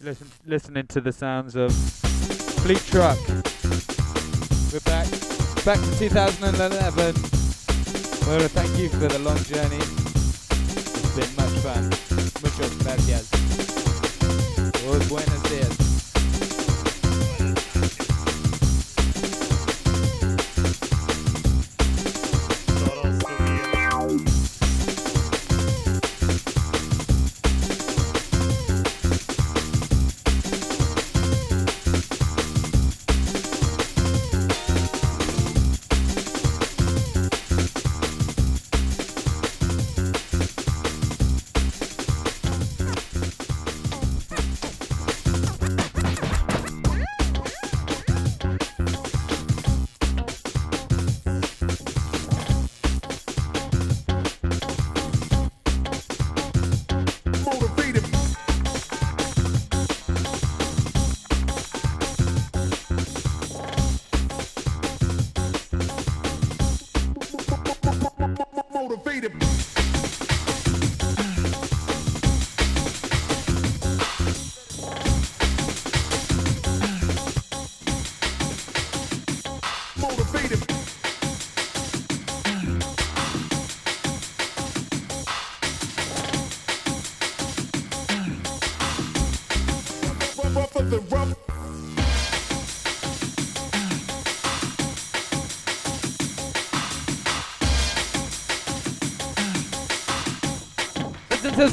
Listen, listening to the sounds of Fleet Truck. We're back, back to 2011. Well, thank you for the long journey. It's been much fun. Muchos gracias. Buenos dias.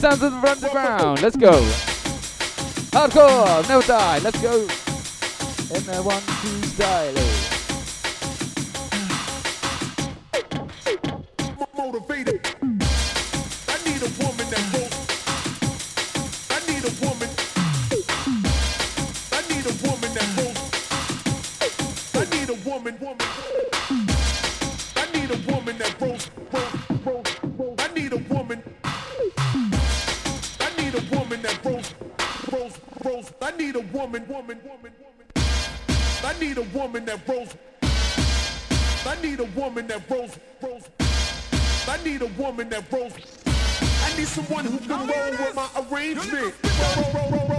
sounds of the ground. Let's go. Hardcore, No die. Let's go. And I style. that rolls. I need a woman that rolls, rolls. I need a woman that rolls. I need someone who can roll with my arrangement. Roll, roll, roll, roll.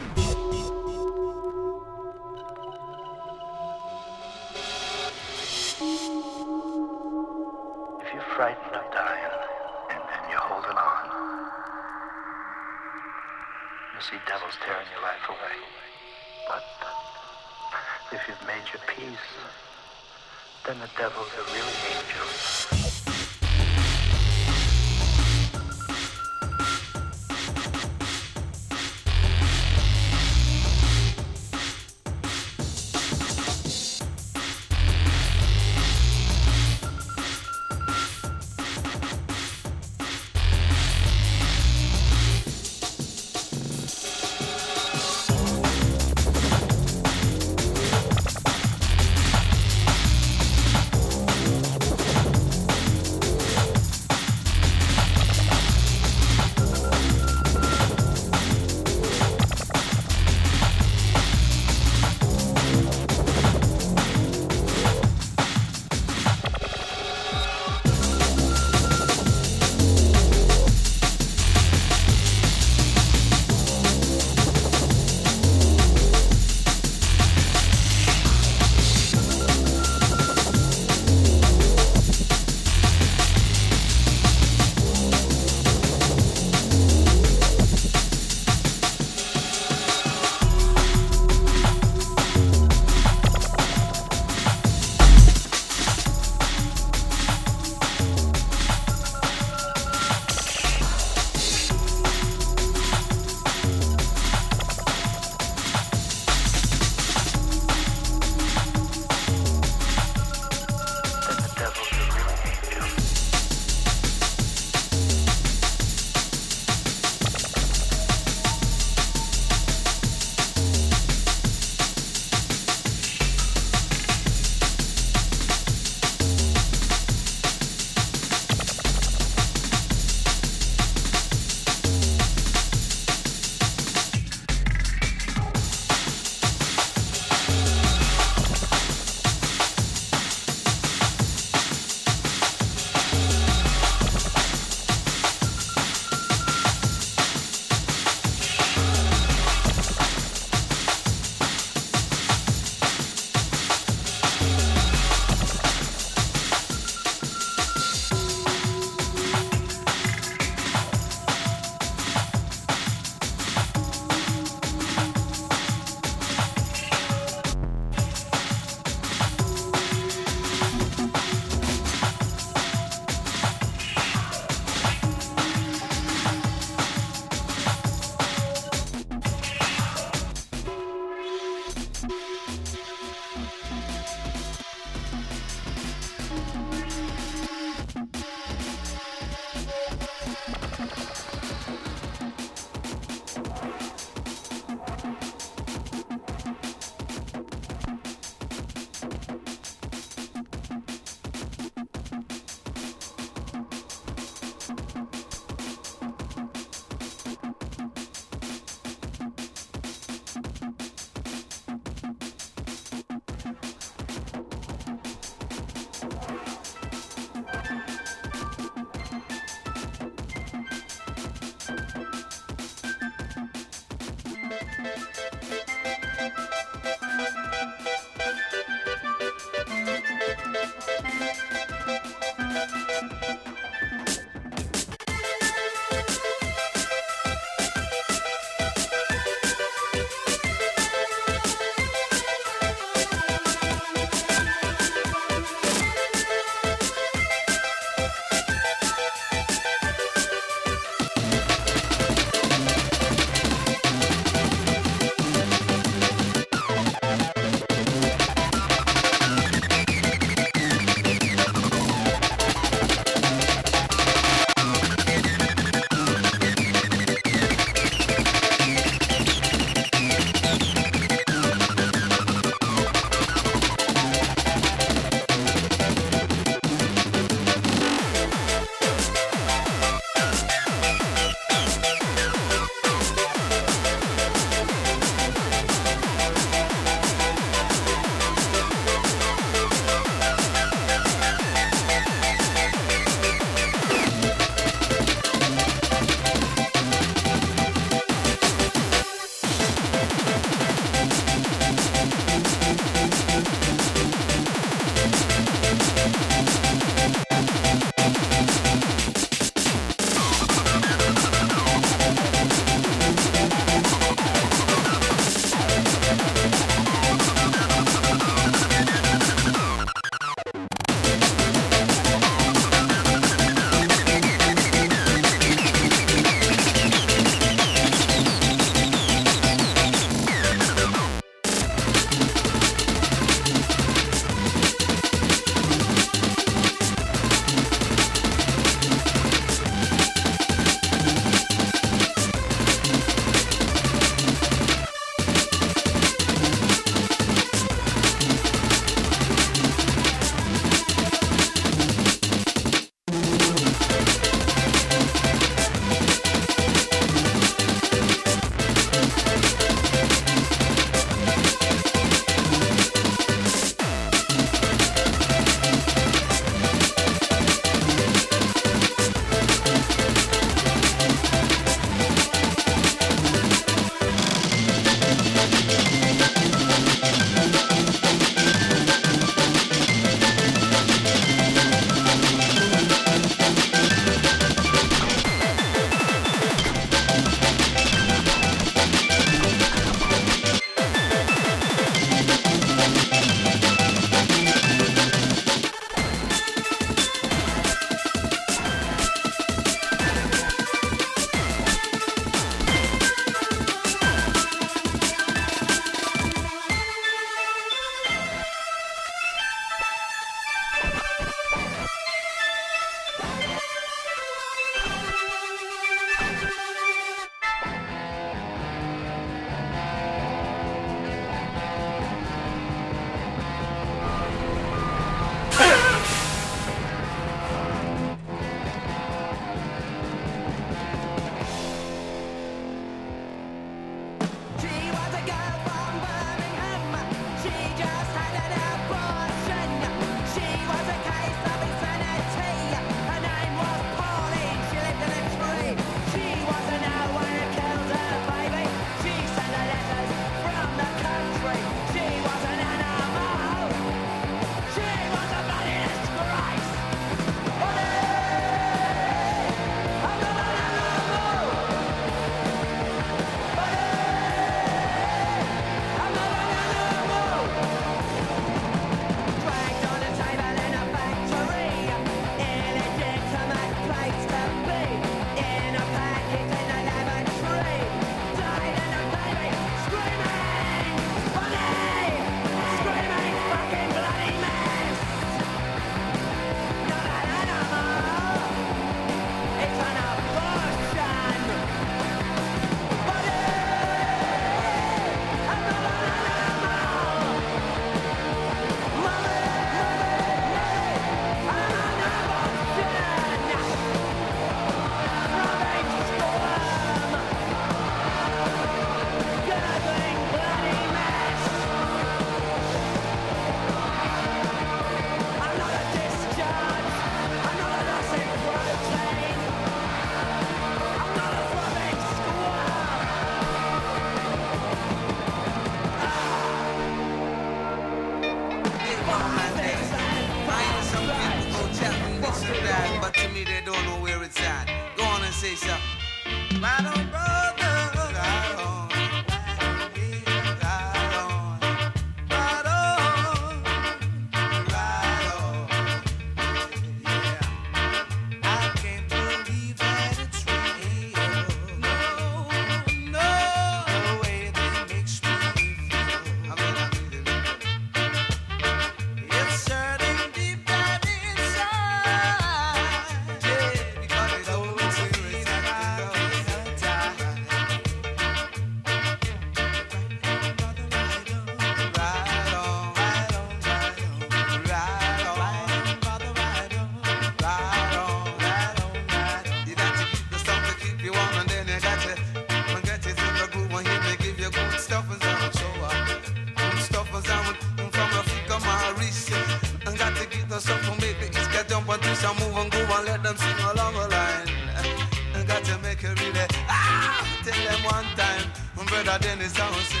When brother Dennis sound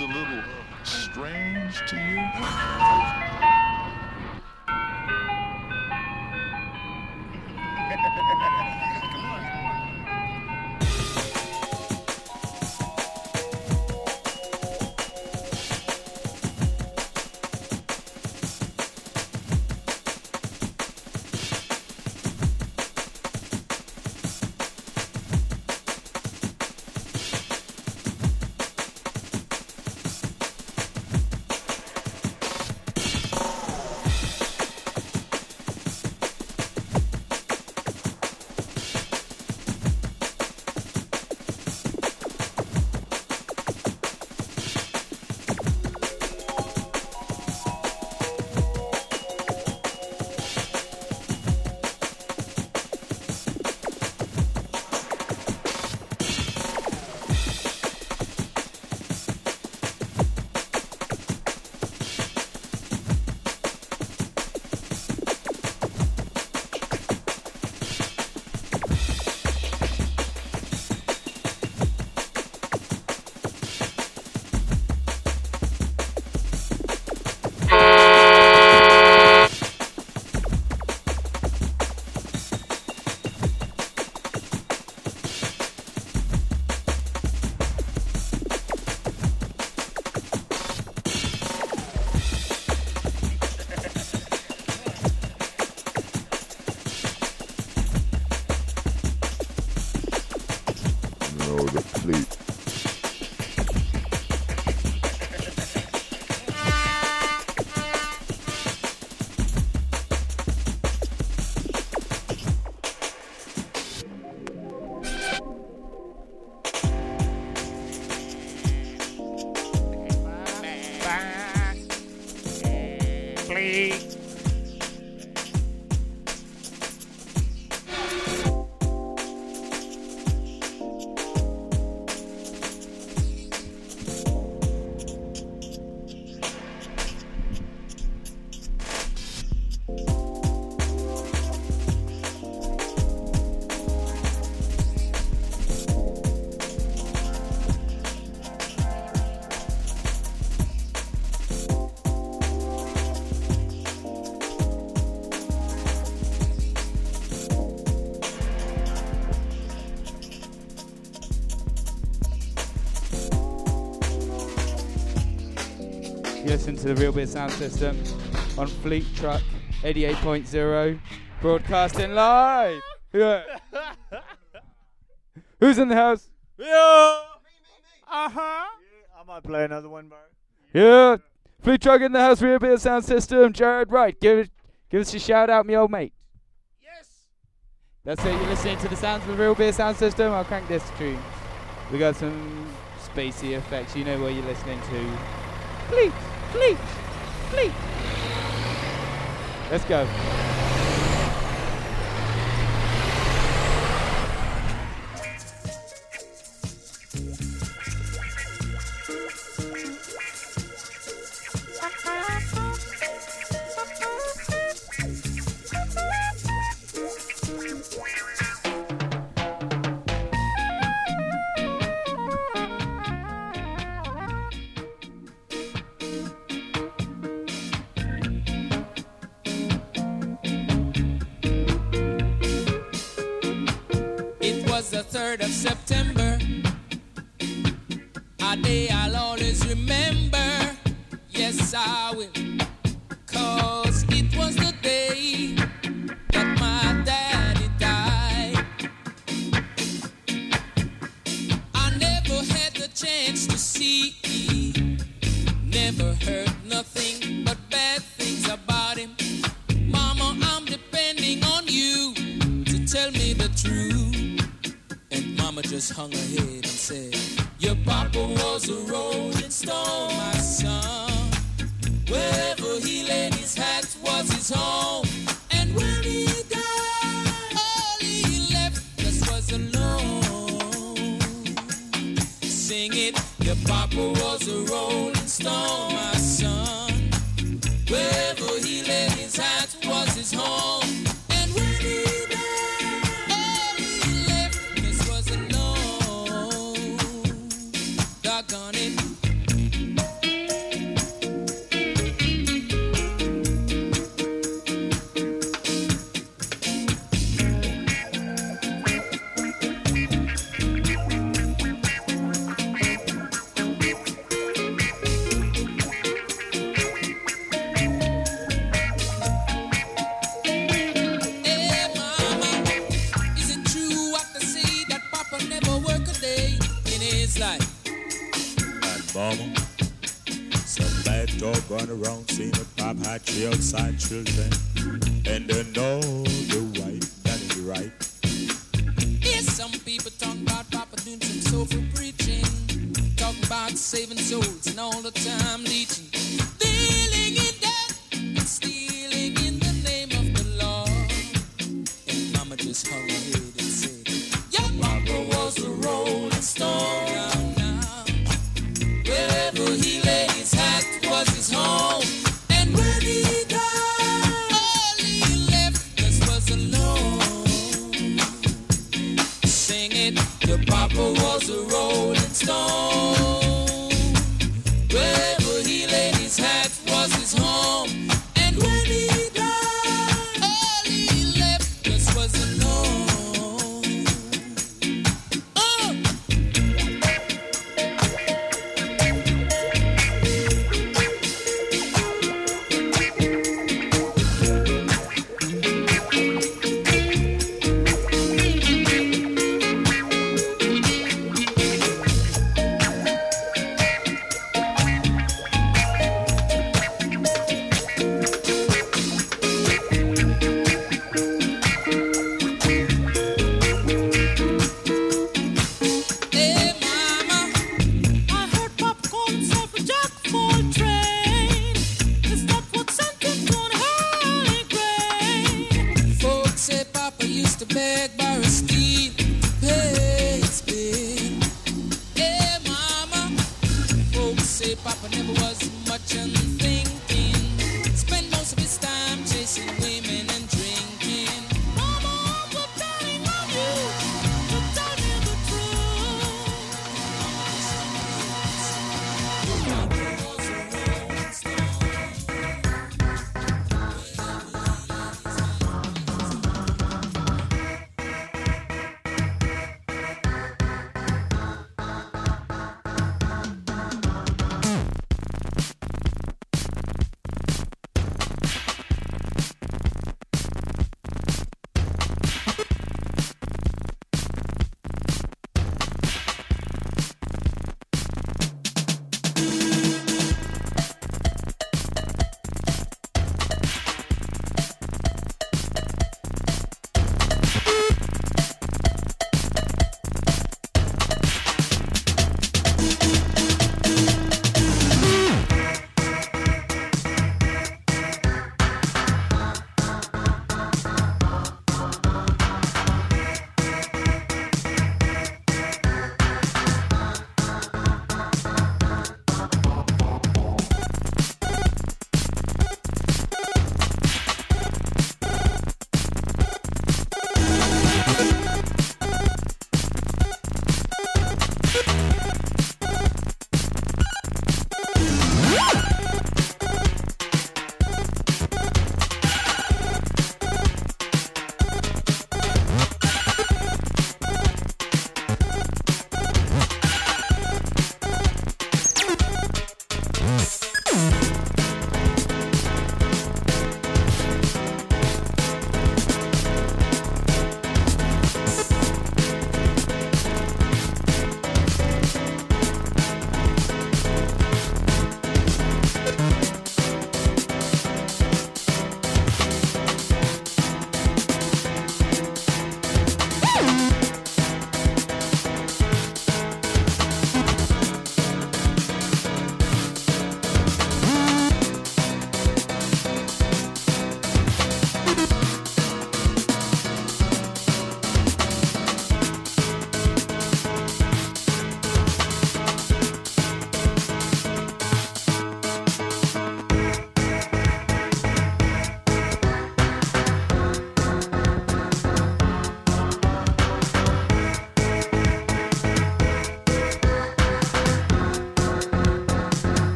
a little strange to you? to the Real Beer Sound System on Fleet Truck 88.0, broadcasting live. Yeah. Who's in the house? Yeah. Uh huh. Yeah, I might play another one, bro. Yeah. Fleet Truck in the house, Real Beer Sound System. Jared Wright, give it, give us a shout out, me old mate. Yes. That's it. You're listening to the sounds of the Real Beer Sound System. I'll crank this tune. We got some spacey effects. You know where you're listening to. Please. Please, please. Let's go. September. Run around seeing a pop hot outside children. And they know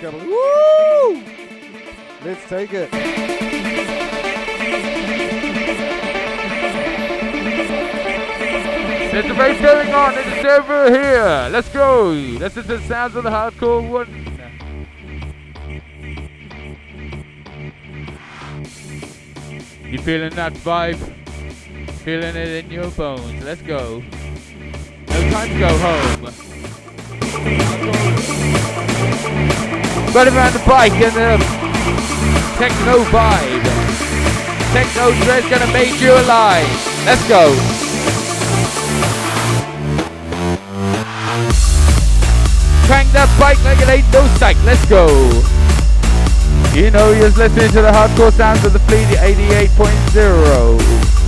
the couple. Woo! Let's take it. There's a race going on. It is over here. Let's go. This is the sounds of the hardcore one. You feeling that vibe? Feeling it in your bones. Let's go. No time to go home. Running around the bike and the techno vibe. Techno dread's gonna make you alive. Let's go. Crank that bike like it ain't no psych. Let's go. You know, you're listening to the hardcore sounds of the Fleet 88.0.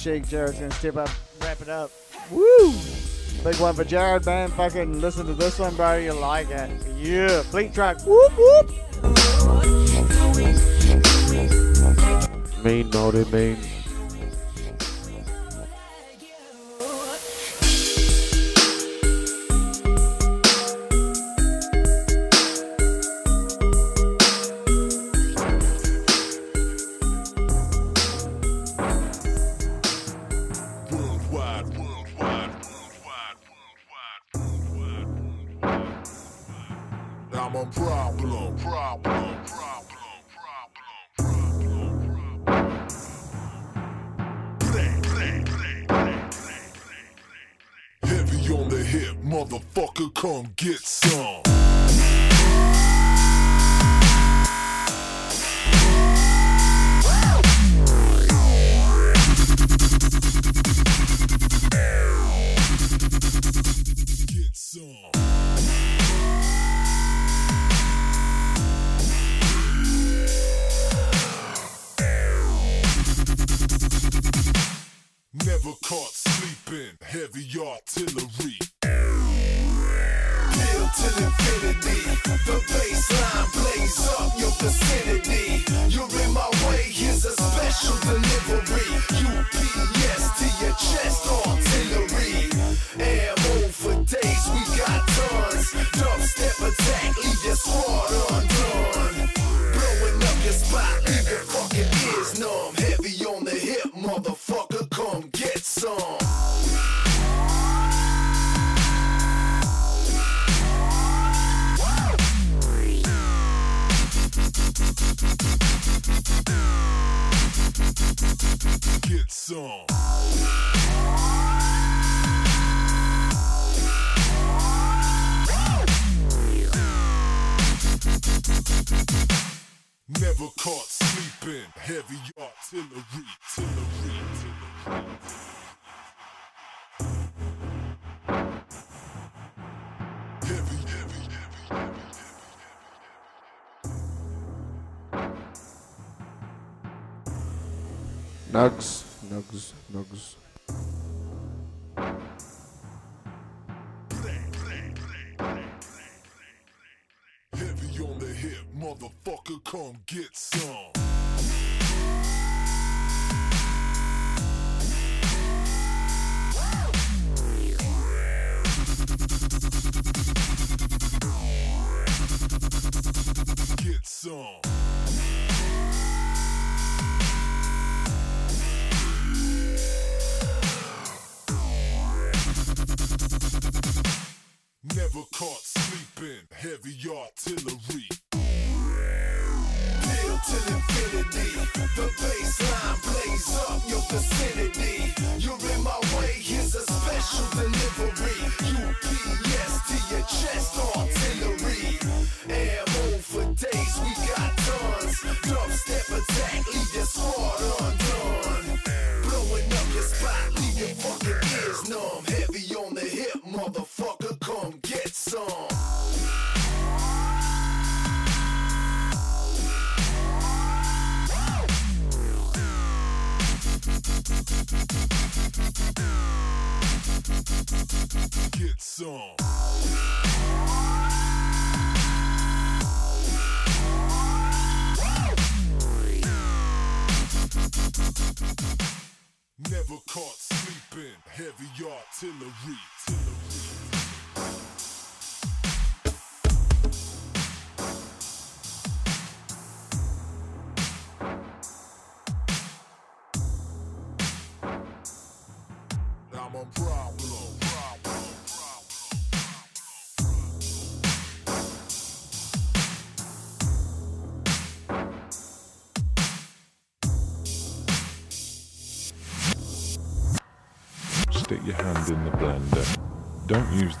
Shake. Jared's gonna step up, wrap it up. Woo! Big one for Jared, man. Fucking listen to this one, bro. You like it. Yeah. Fleet truck. Whoop, whoop. Mean, Moldy, mean.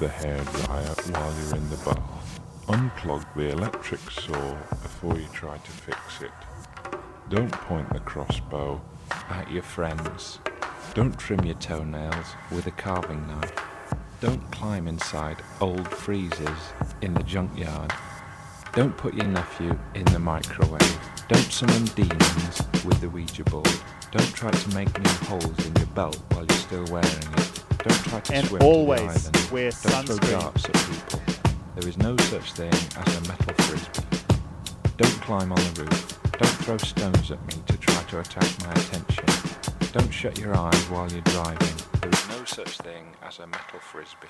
The hairdryer while you're in the bath. Unplug the electric saw before you try to fix it. Don't point the crossbow at your friends. Don't trim your toenails with a carving knife. Don't climb inside old freezers in the junkyard. Don't put your nephew in the microwave. Don't summon demons with the Ouija board. Don't try to make new holes in your belt while you're still wearing it. Don't try to And swim always the wear Don't throw darts at people. There is no such thing as a metal frisbee. Don't climb on the roof. Don't throw stones at me to try to attract my attention. Don't shut your eyes while you're driving. There is no such thing as a metal frisbee.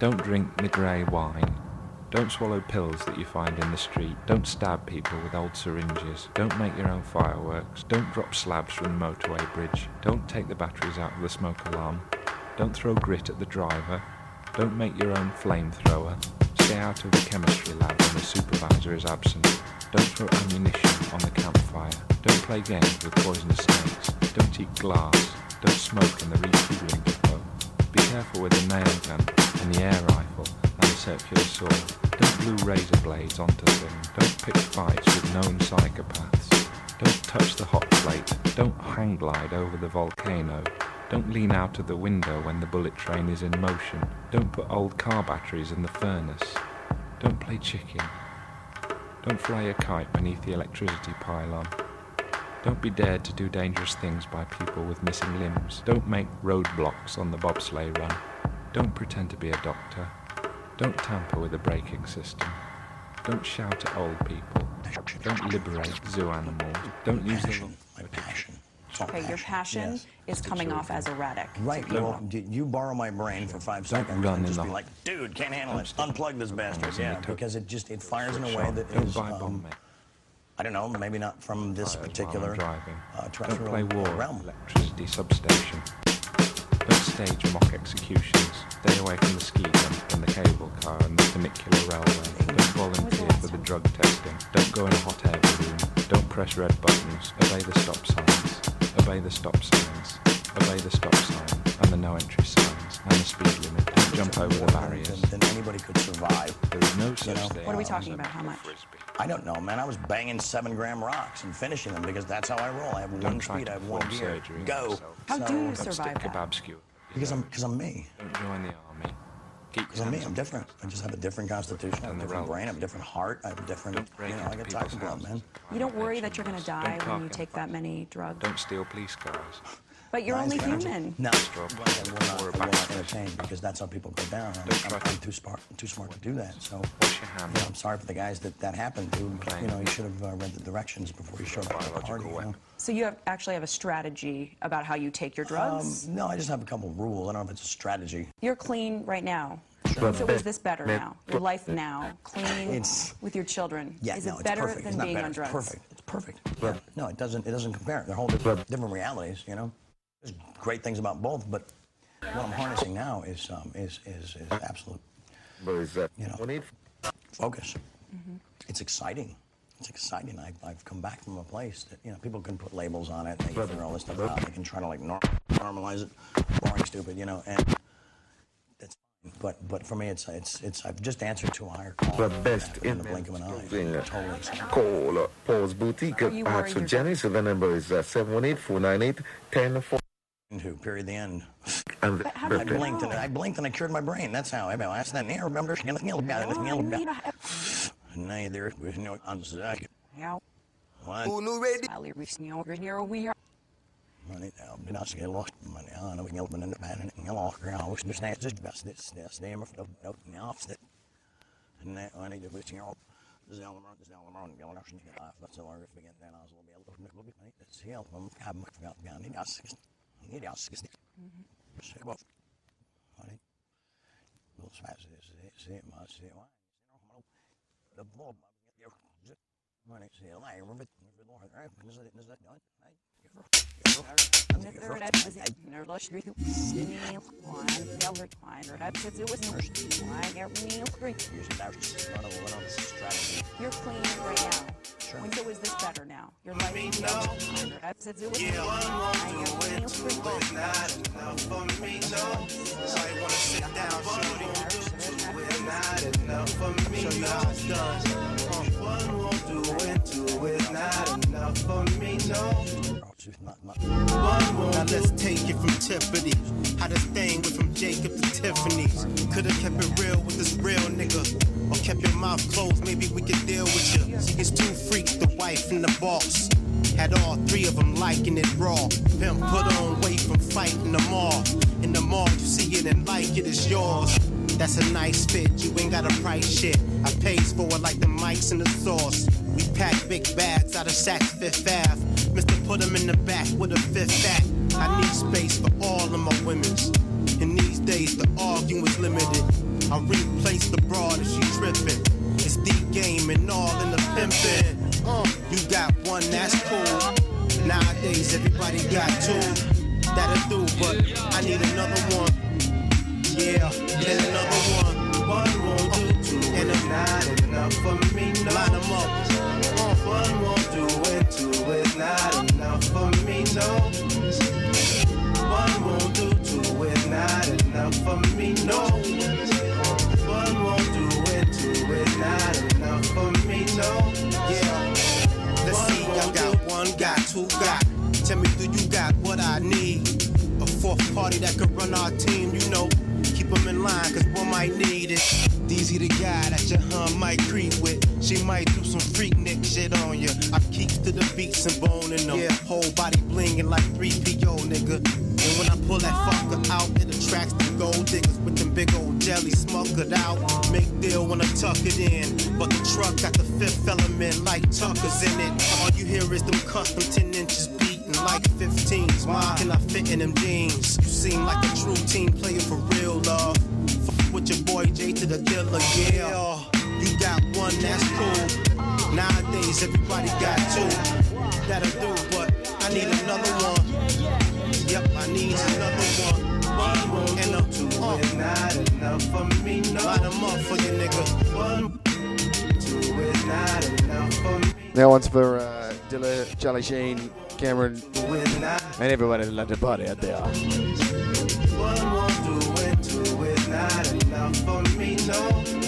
Don't drink the grey wine. Don't swallow pills that you find in the street. Don't stab people with old syringes. Don't make your own fireworks. Don't drop slabs from the motorway bridge. Don't take the batteries out of the smoke alarm. Don't throw grit at the driver. Don't make your own flamethrower. Stay out of the chemistry lab when the supervisor is absent. Don't throw ammunition on the campfire. Don't play games with poisonous snakes. Don't eat glass. Don't smoke in the refueling depot. Be careful with the nail gun and the air rifle the circular saw. Don't glue razor blades onto things. Don't pick fights with known psychopaths. Don't touch the hot plate. Don't hang glide over the volcano. Don't lean out of the window when the bullet train is in motion. Don't put old car batteries in the furnace. Don't play chicken. Don't fly a kite beneath the electricity pylon. Don't be dared to do dangerous things by people with missing limbs. Don't make roadblocks on the bobsleigh run. Don't pretend to be a doctor. Don't tamper with the braking system. Don't shout at old people. Don't liberate zoo animals. Don't use the law. Okay, your passion is coming off as erratic. Right. Well, d- you borrow my brain for 5 seconds run and in just the- be like, dude, can't handle it. Unplug this bastard. in Yeah, because it just it fires in a way on. that Don't is. buy bomb, um. I don't know. Maybe not from this Fires while I'm particular driving. uh, Don't terrestrial play war realm. electricity substation. Don't stage mock executions. Stay away from the ski jump and the cable car and the funicular railway. Don't volunteer for the drug testing. Don't go in a hot air balloon. Don't press red buttons. Obey the stop signs. Obey the stop signs. Obey the stop sign and the no entry signs and the speed limit. Don't jump over the barriers. Then anybody could survive. There is no You such know? thing. What are we talking about? How much? I don't know, man. I was banging seven gram rocks and finishing them because that's how I roll. I have one Don't try speed. I have one gear. Go. yourself. How do you survive stick that? kebab skewer. Because I'm because I'm me. Don't join the army. Keep Because I'm me. I'm different. I just have a different constitution. I have a different brain. I have a different heart. I have a different. You know, I got type of blood, man. You don't worry that you're going to die when you take that many drugs. Don't steal police cars. But you're Mine's only fragile. human. No, Stroke. I will not, I will not entertain because that's how people go down. I'm, I'm, I'm too smart, too smart to do that. So, Wash your hands. you know, I'm sorry for the guys that that happened to. You know, you should have uh, read the directions before you showed up at the party. You know? So you have, actually have a strategy about how you take your drugs. Um, no, I just have a couple rules. I don't know if it's a strategy. You're clean right now. So is this better now? Your life now, clean It's- with your children. Yeah, is no, it it's better perfect. than it's not being better. on drugs? It's perfect. It's perfect. Yeah. No, it doesn't. It doesn't compare. They're whole different, different realities. You know, there's great things about both, but what I'm harnessing now is um, is is is absolute. You know, focus. It's exciting. It's exciting. I've, I've come back from a place that you know people can put labels on it. They can figure all this stuff out. They can try to like normalize it. Boring, stupid. You know, and that's fine. But but for me, it's it's it's I've just answered to a higher call. The best in in the blink of an eye. thing. Totally excited. Call uh, Paul's Boutique Are you at worried for Jenny. So the number is uh, 718-498-1040. Who? Period. The end. And I blinked and I blinked and I cured my brain. That's how I mean, that's that near remember Neither with no unsuck. Yeah. What? Ulu ready? Ali Risnio Risnio we are. Money now, but I get lost money. I know we can open in the pan and you know, I was just not just best this this name of the no now that. And that I need to put you all. This is Alamo, this is Alamo, and Gillen Ocean, that's all our begin then I was a little bit a little bit money. That's hell. I'm have much about down. Need us. Need us. Say what? Honey. Little spice is it must see why. The bulb. Money, see, I remember it. Lord, right? Is that is that done? You're clean right now. When so is this better now? Your life is know. Yeah, do is not enough for me, no. So I wanna sit down, is not enough for me, no. One do it, not enough for me, no. Now let's take it from Tiffany. How this thing went from Jacob to Tiffany's. Could've kept it real with this real nigga. Or kept your mouth closed, maybe we could deal with you. It's two freaks, the wife and the boss. Had all three of them liking it raw. Pimp put on weight from fighting the mall. In the mall, you see it and like it, it's yours. That's a nice fit, you ain't got a price shit. I pays for it like the mics and the sauce. We pack big bags out of Saks Fifth Ave. Mister put 'em in the back with a fifth back. I need space for all of my women's. In these days, the arguing's limited. I replace the broad if she trippin'. It's the game and all in the pimpin'. Uh, you got one, that's cool. Nowadays, everybody got two. That'll do, but I need another one. Yeah, and another one. One won't do, two and it's not enough for me. No. Line 'em up. One won't do, and two is not enough for me. No. One won't do, two is not enough for me. No. One won't do, and two is not enough for me. No. Yeah. Let's see, I got one, got two, got. Tell me, do you got what I need? A fourth party that could run our team, in line, cause one might need it. Deezy the guy that your hun might creep with. She might do some freak nick shit on you. I keep to the beats and boning them. Yeah, whole body blinging like 3PO, nigga. And when I pull that fucker out, it attracts the gold diggers with them big old jelly smokered out. Make deal when I tuck it in. But the truck got the fifth element like Tucker's in it. All you hear is them custom 10 inches beating like 15s. Why can I fit in them jeans? You seem like a true team player for real, love. Fuck with your boy J to the dealer, yeah. You got one, that's cool. Nowadays, everybody got two. That'll do, but I need another one. Yep, I need another one. One more and a two uh. is not enough for me. No. Line 'em up for you, nigga. One, two is not enough for me. That one's for uh, Dilla, Charlie Sheen, Cameron, and everybody that like to party out there. Not enough for me. No.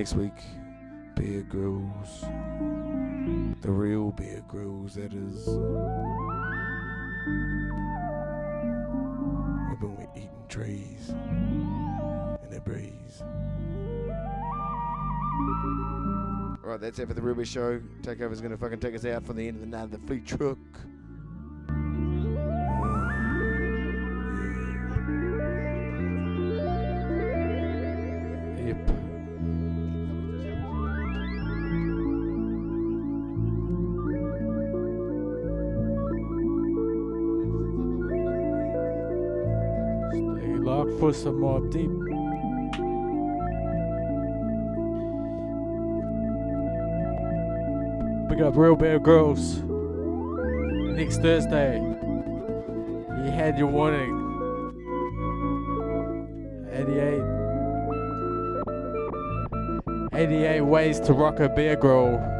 Next week, Bear Grylls. The real Bear Grylls, that is. We've been eating trees in the breeze. Alright, that's it for the Ruby Show. Takeover's gonna fucking take us out for the end of the night of the fleet truck. For some more deep. We got Real Bear Grylls next Thursday. You had your warning. 88. 88 ways to rock a beer girl.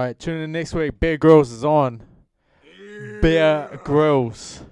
All right, tune in next week. Bear Grylls is on. Bear Grylls.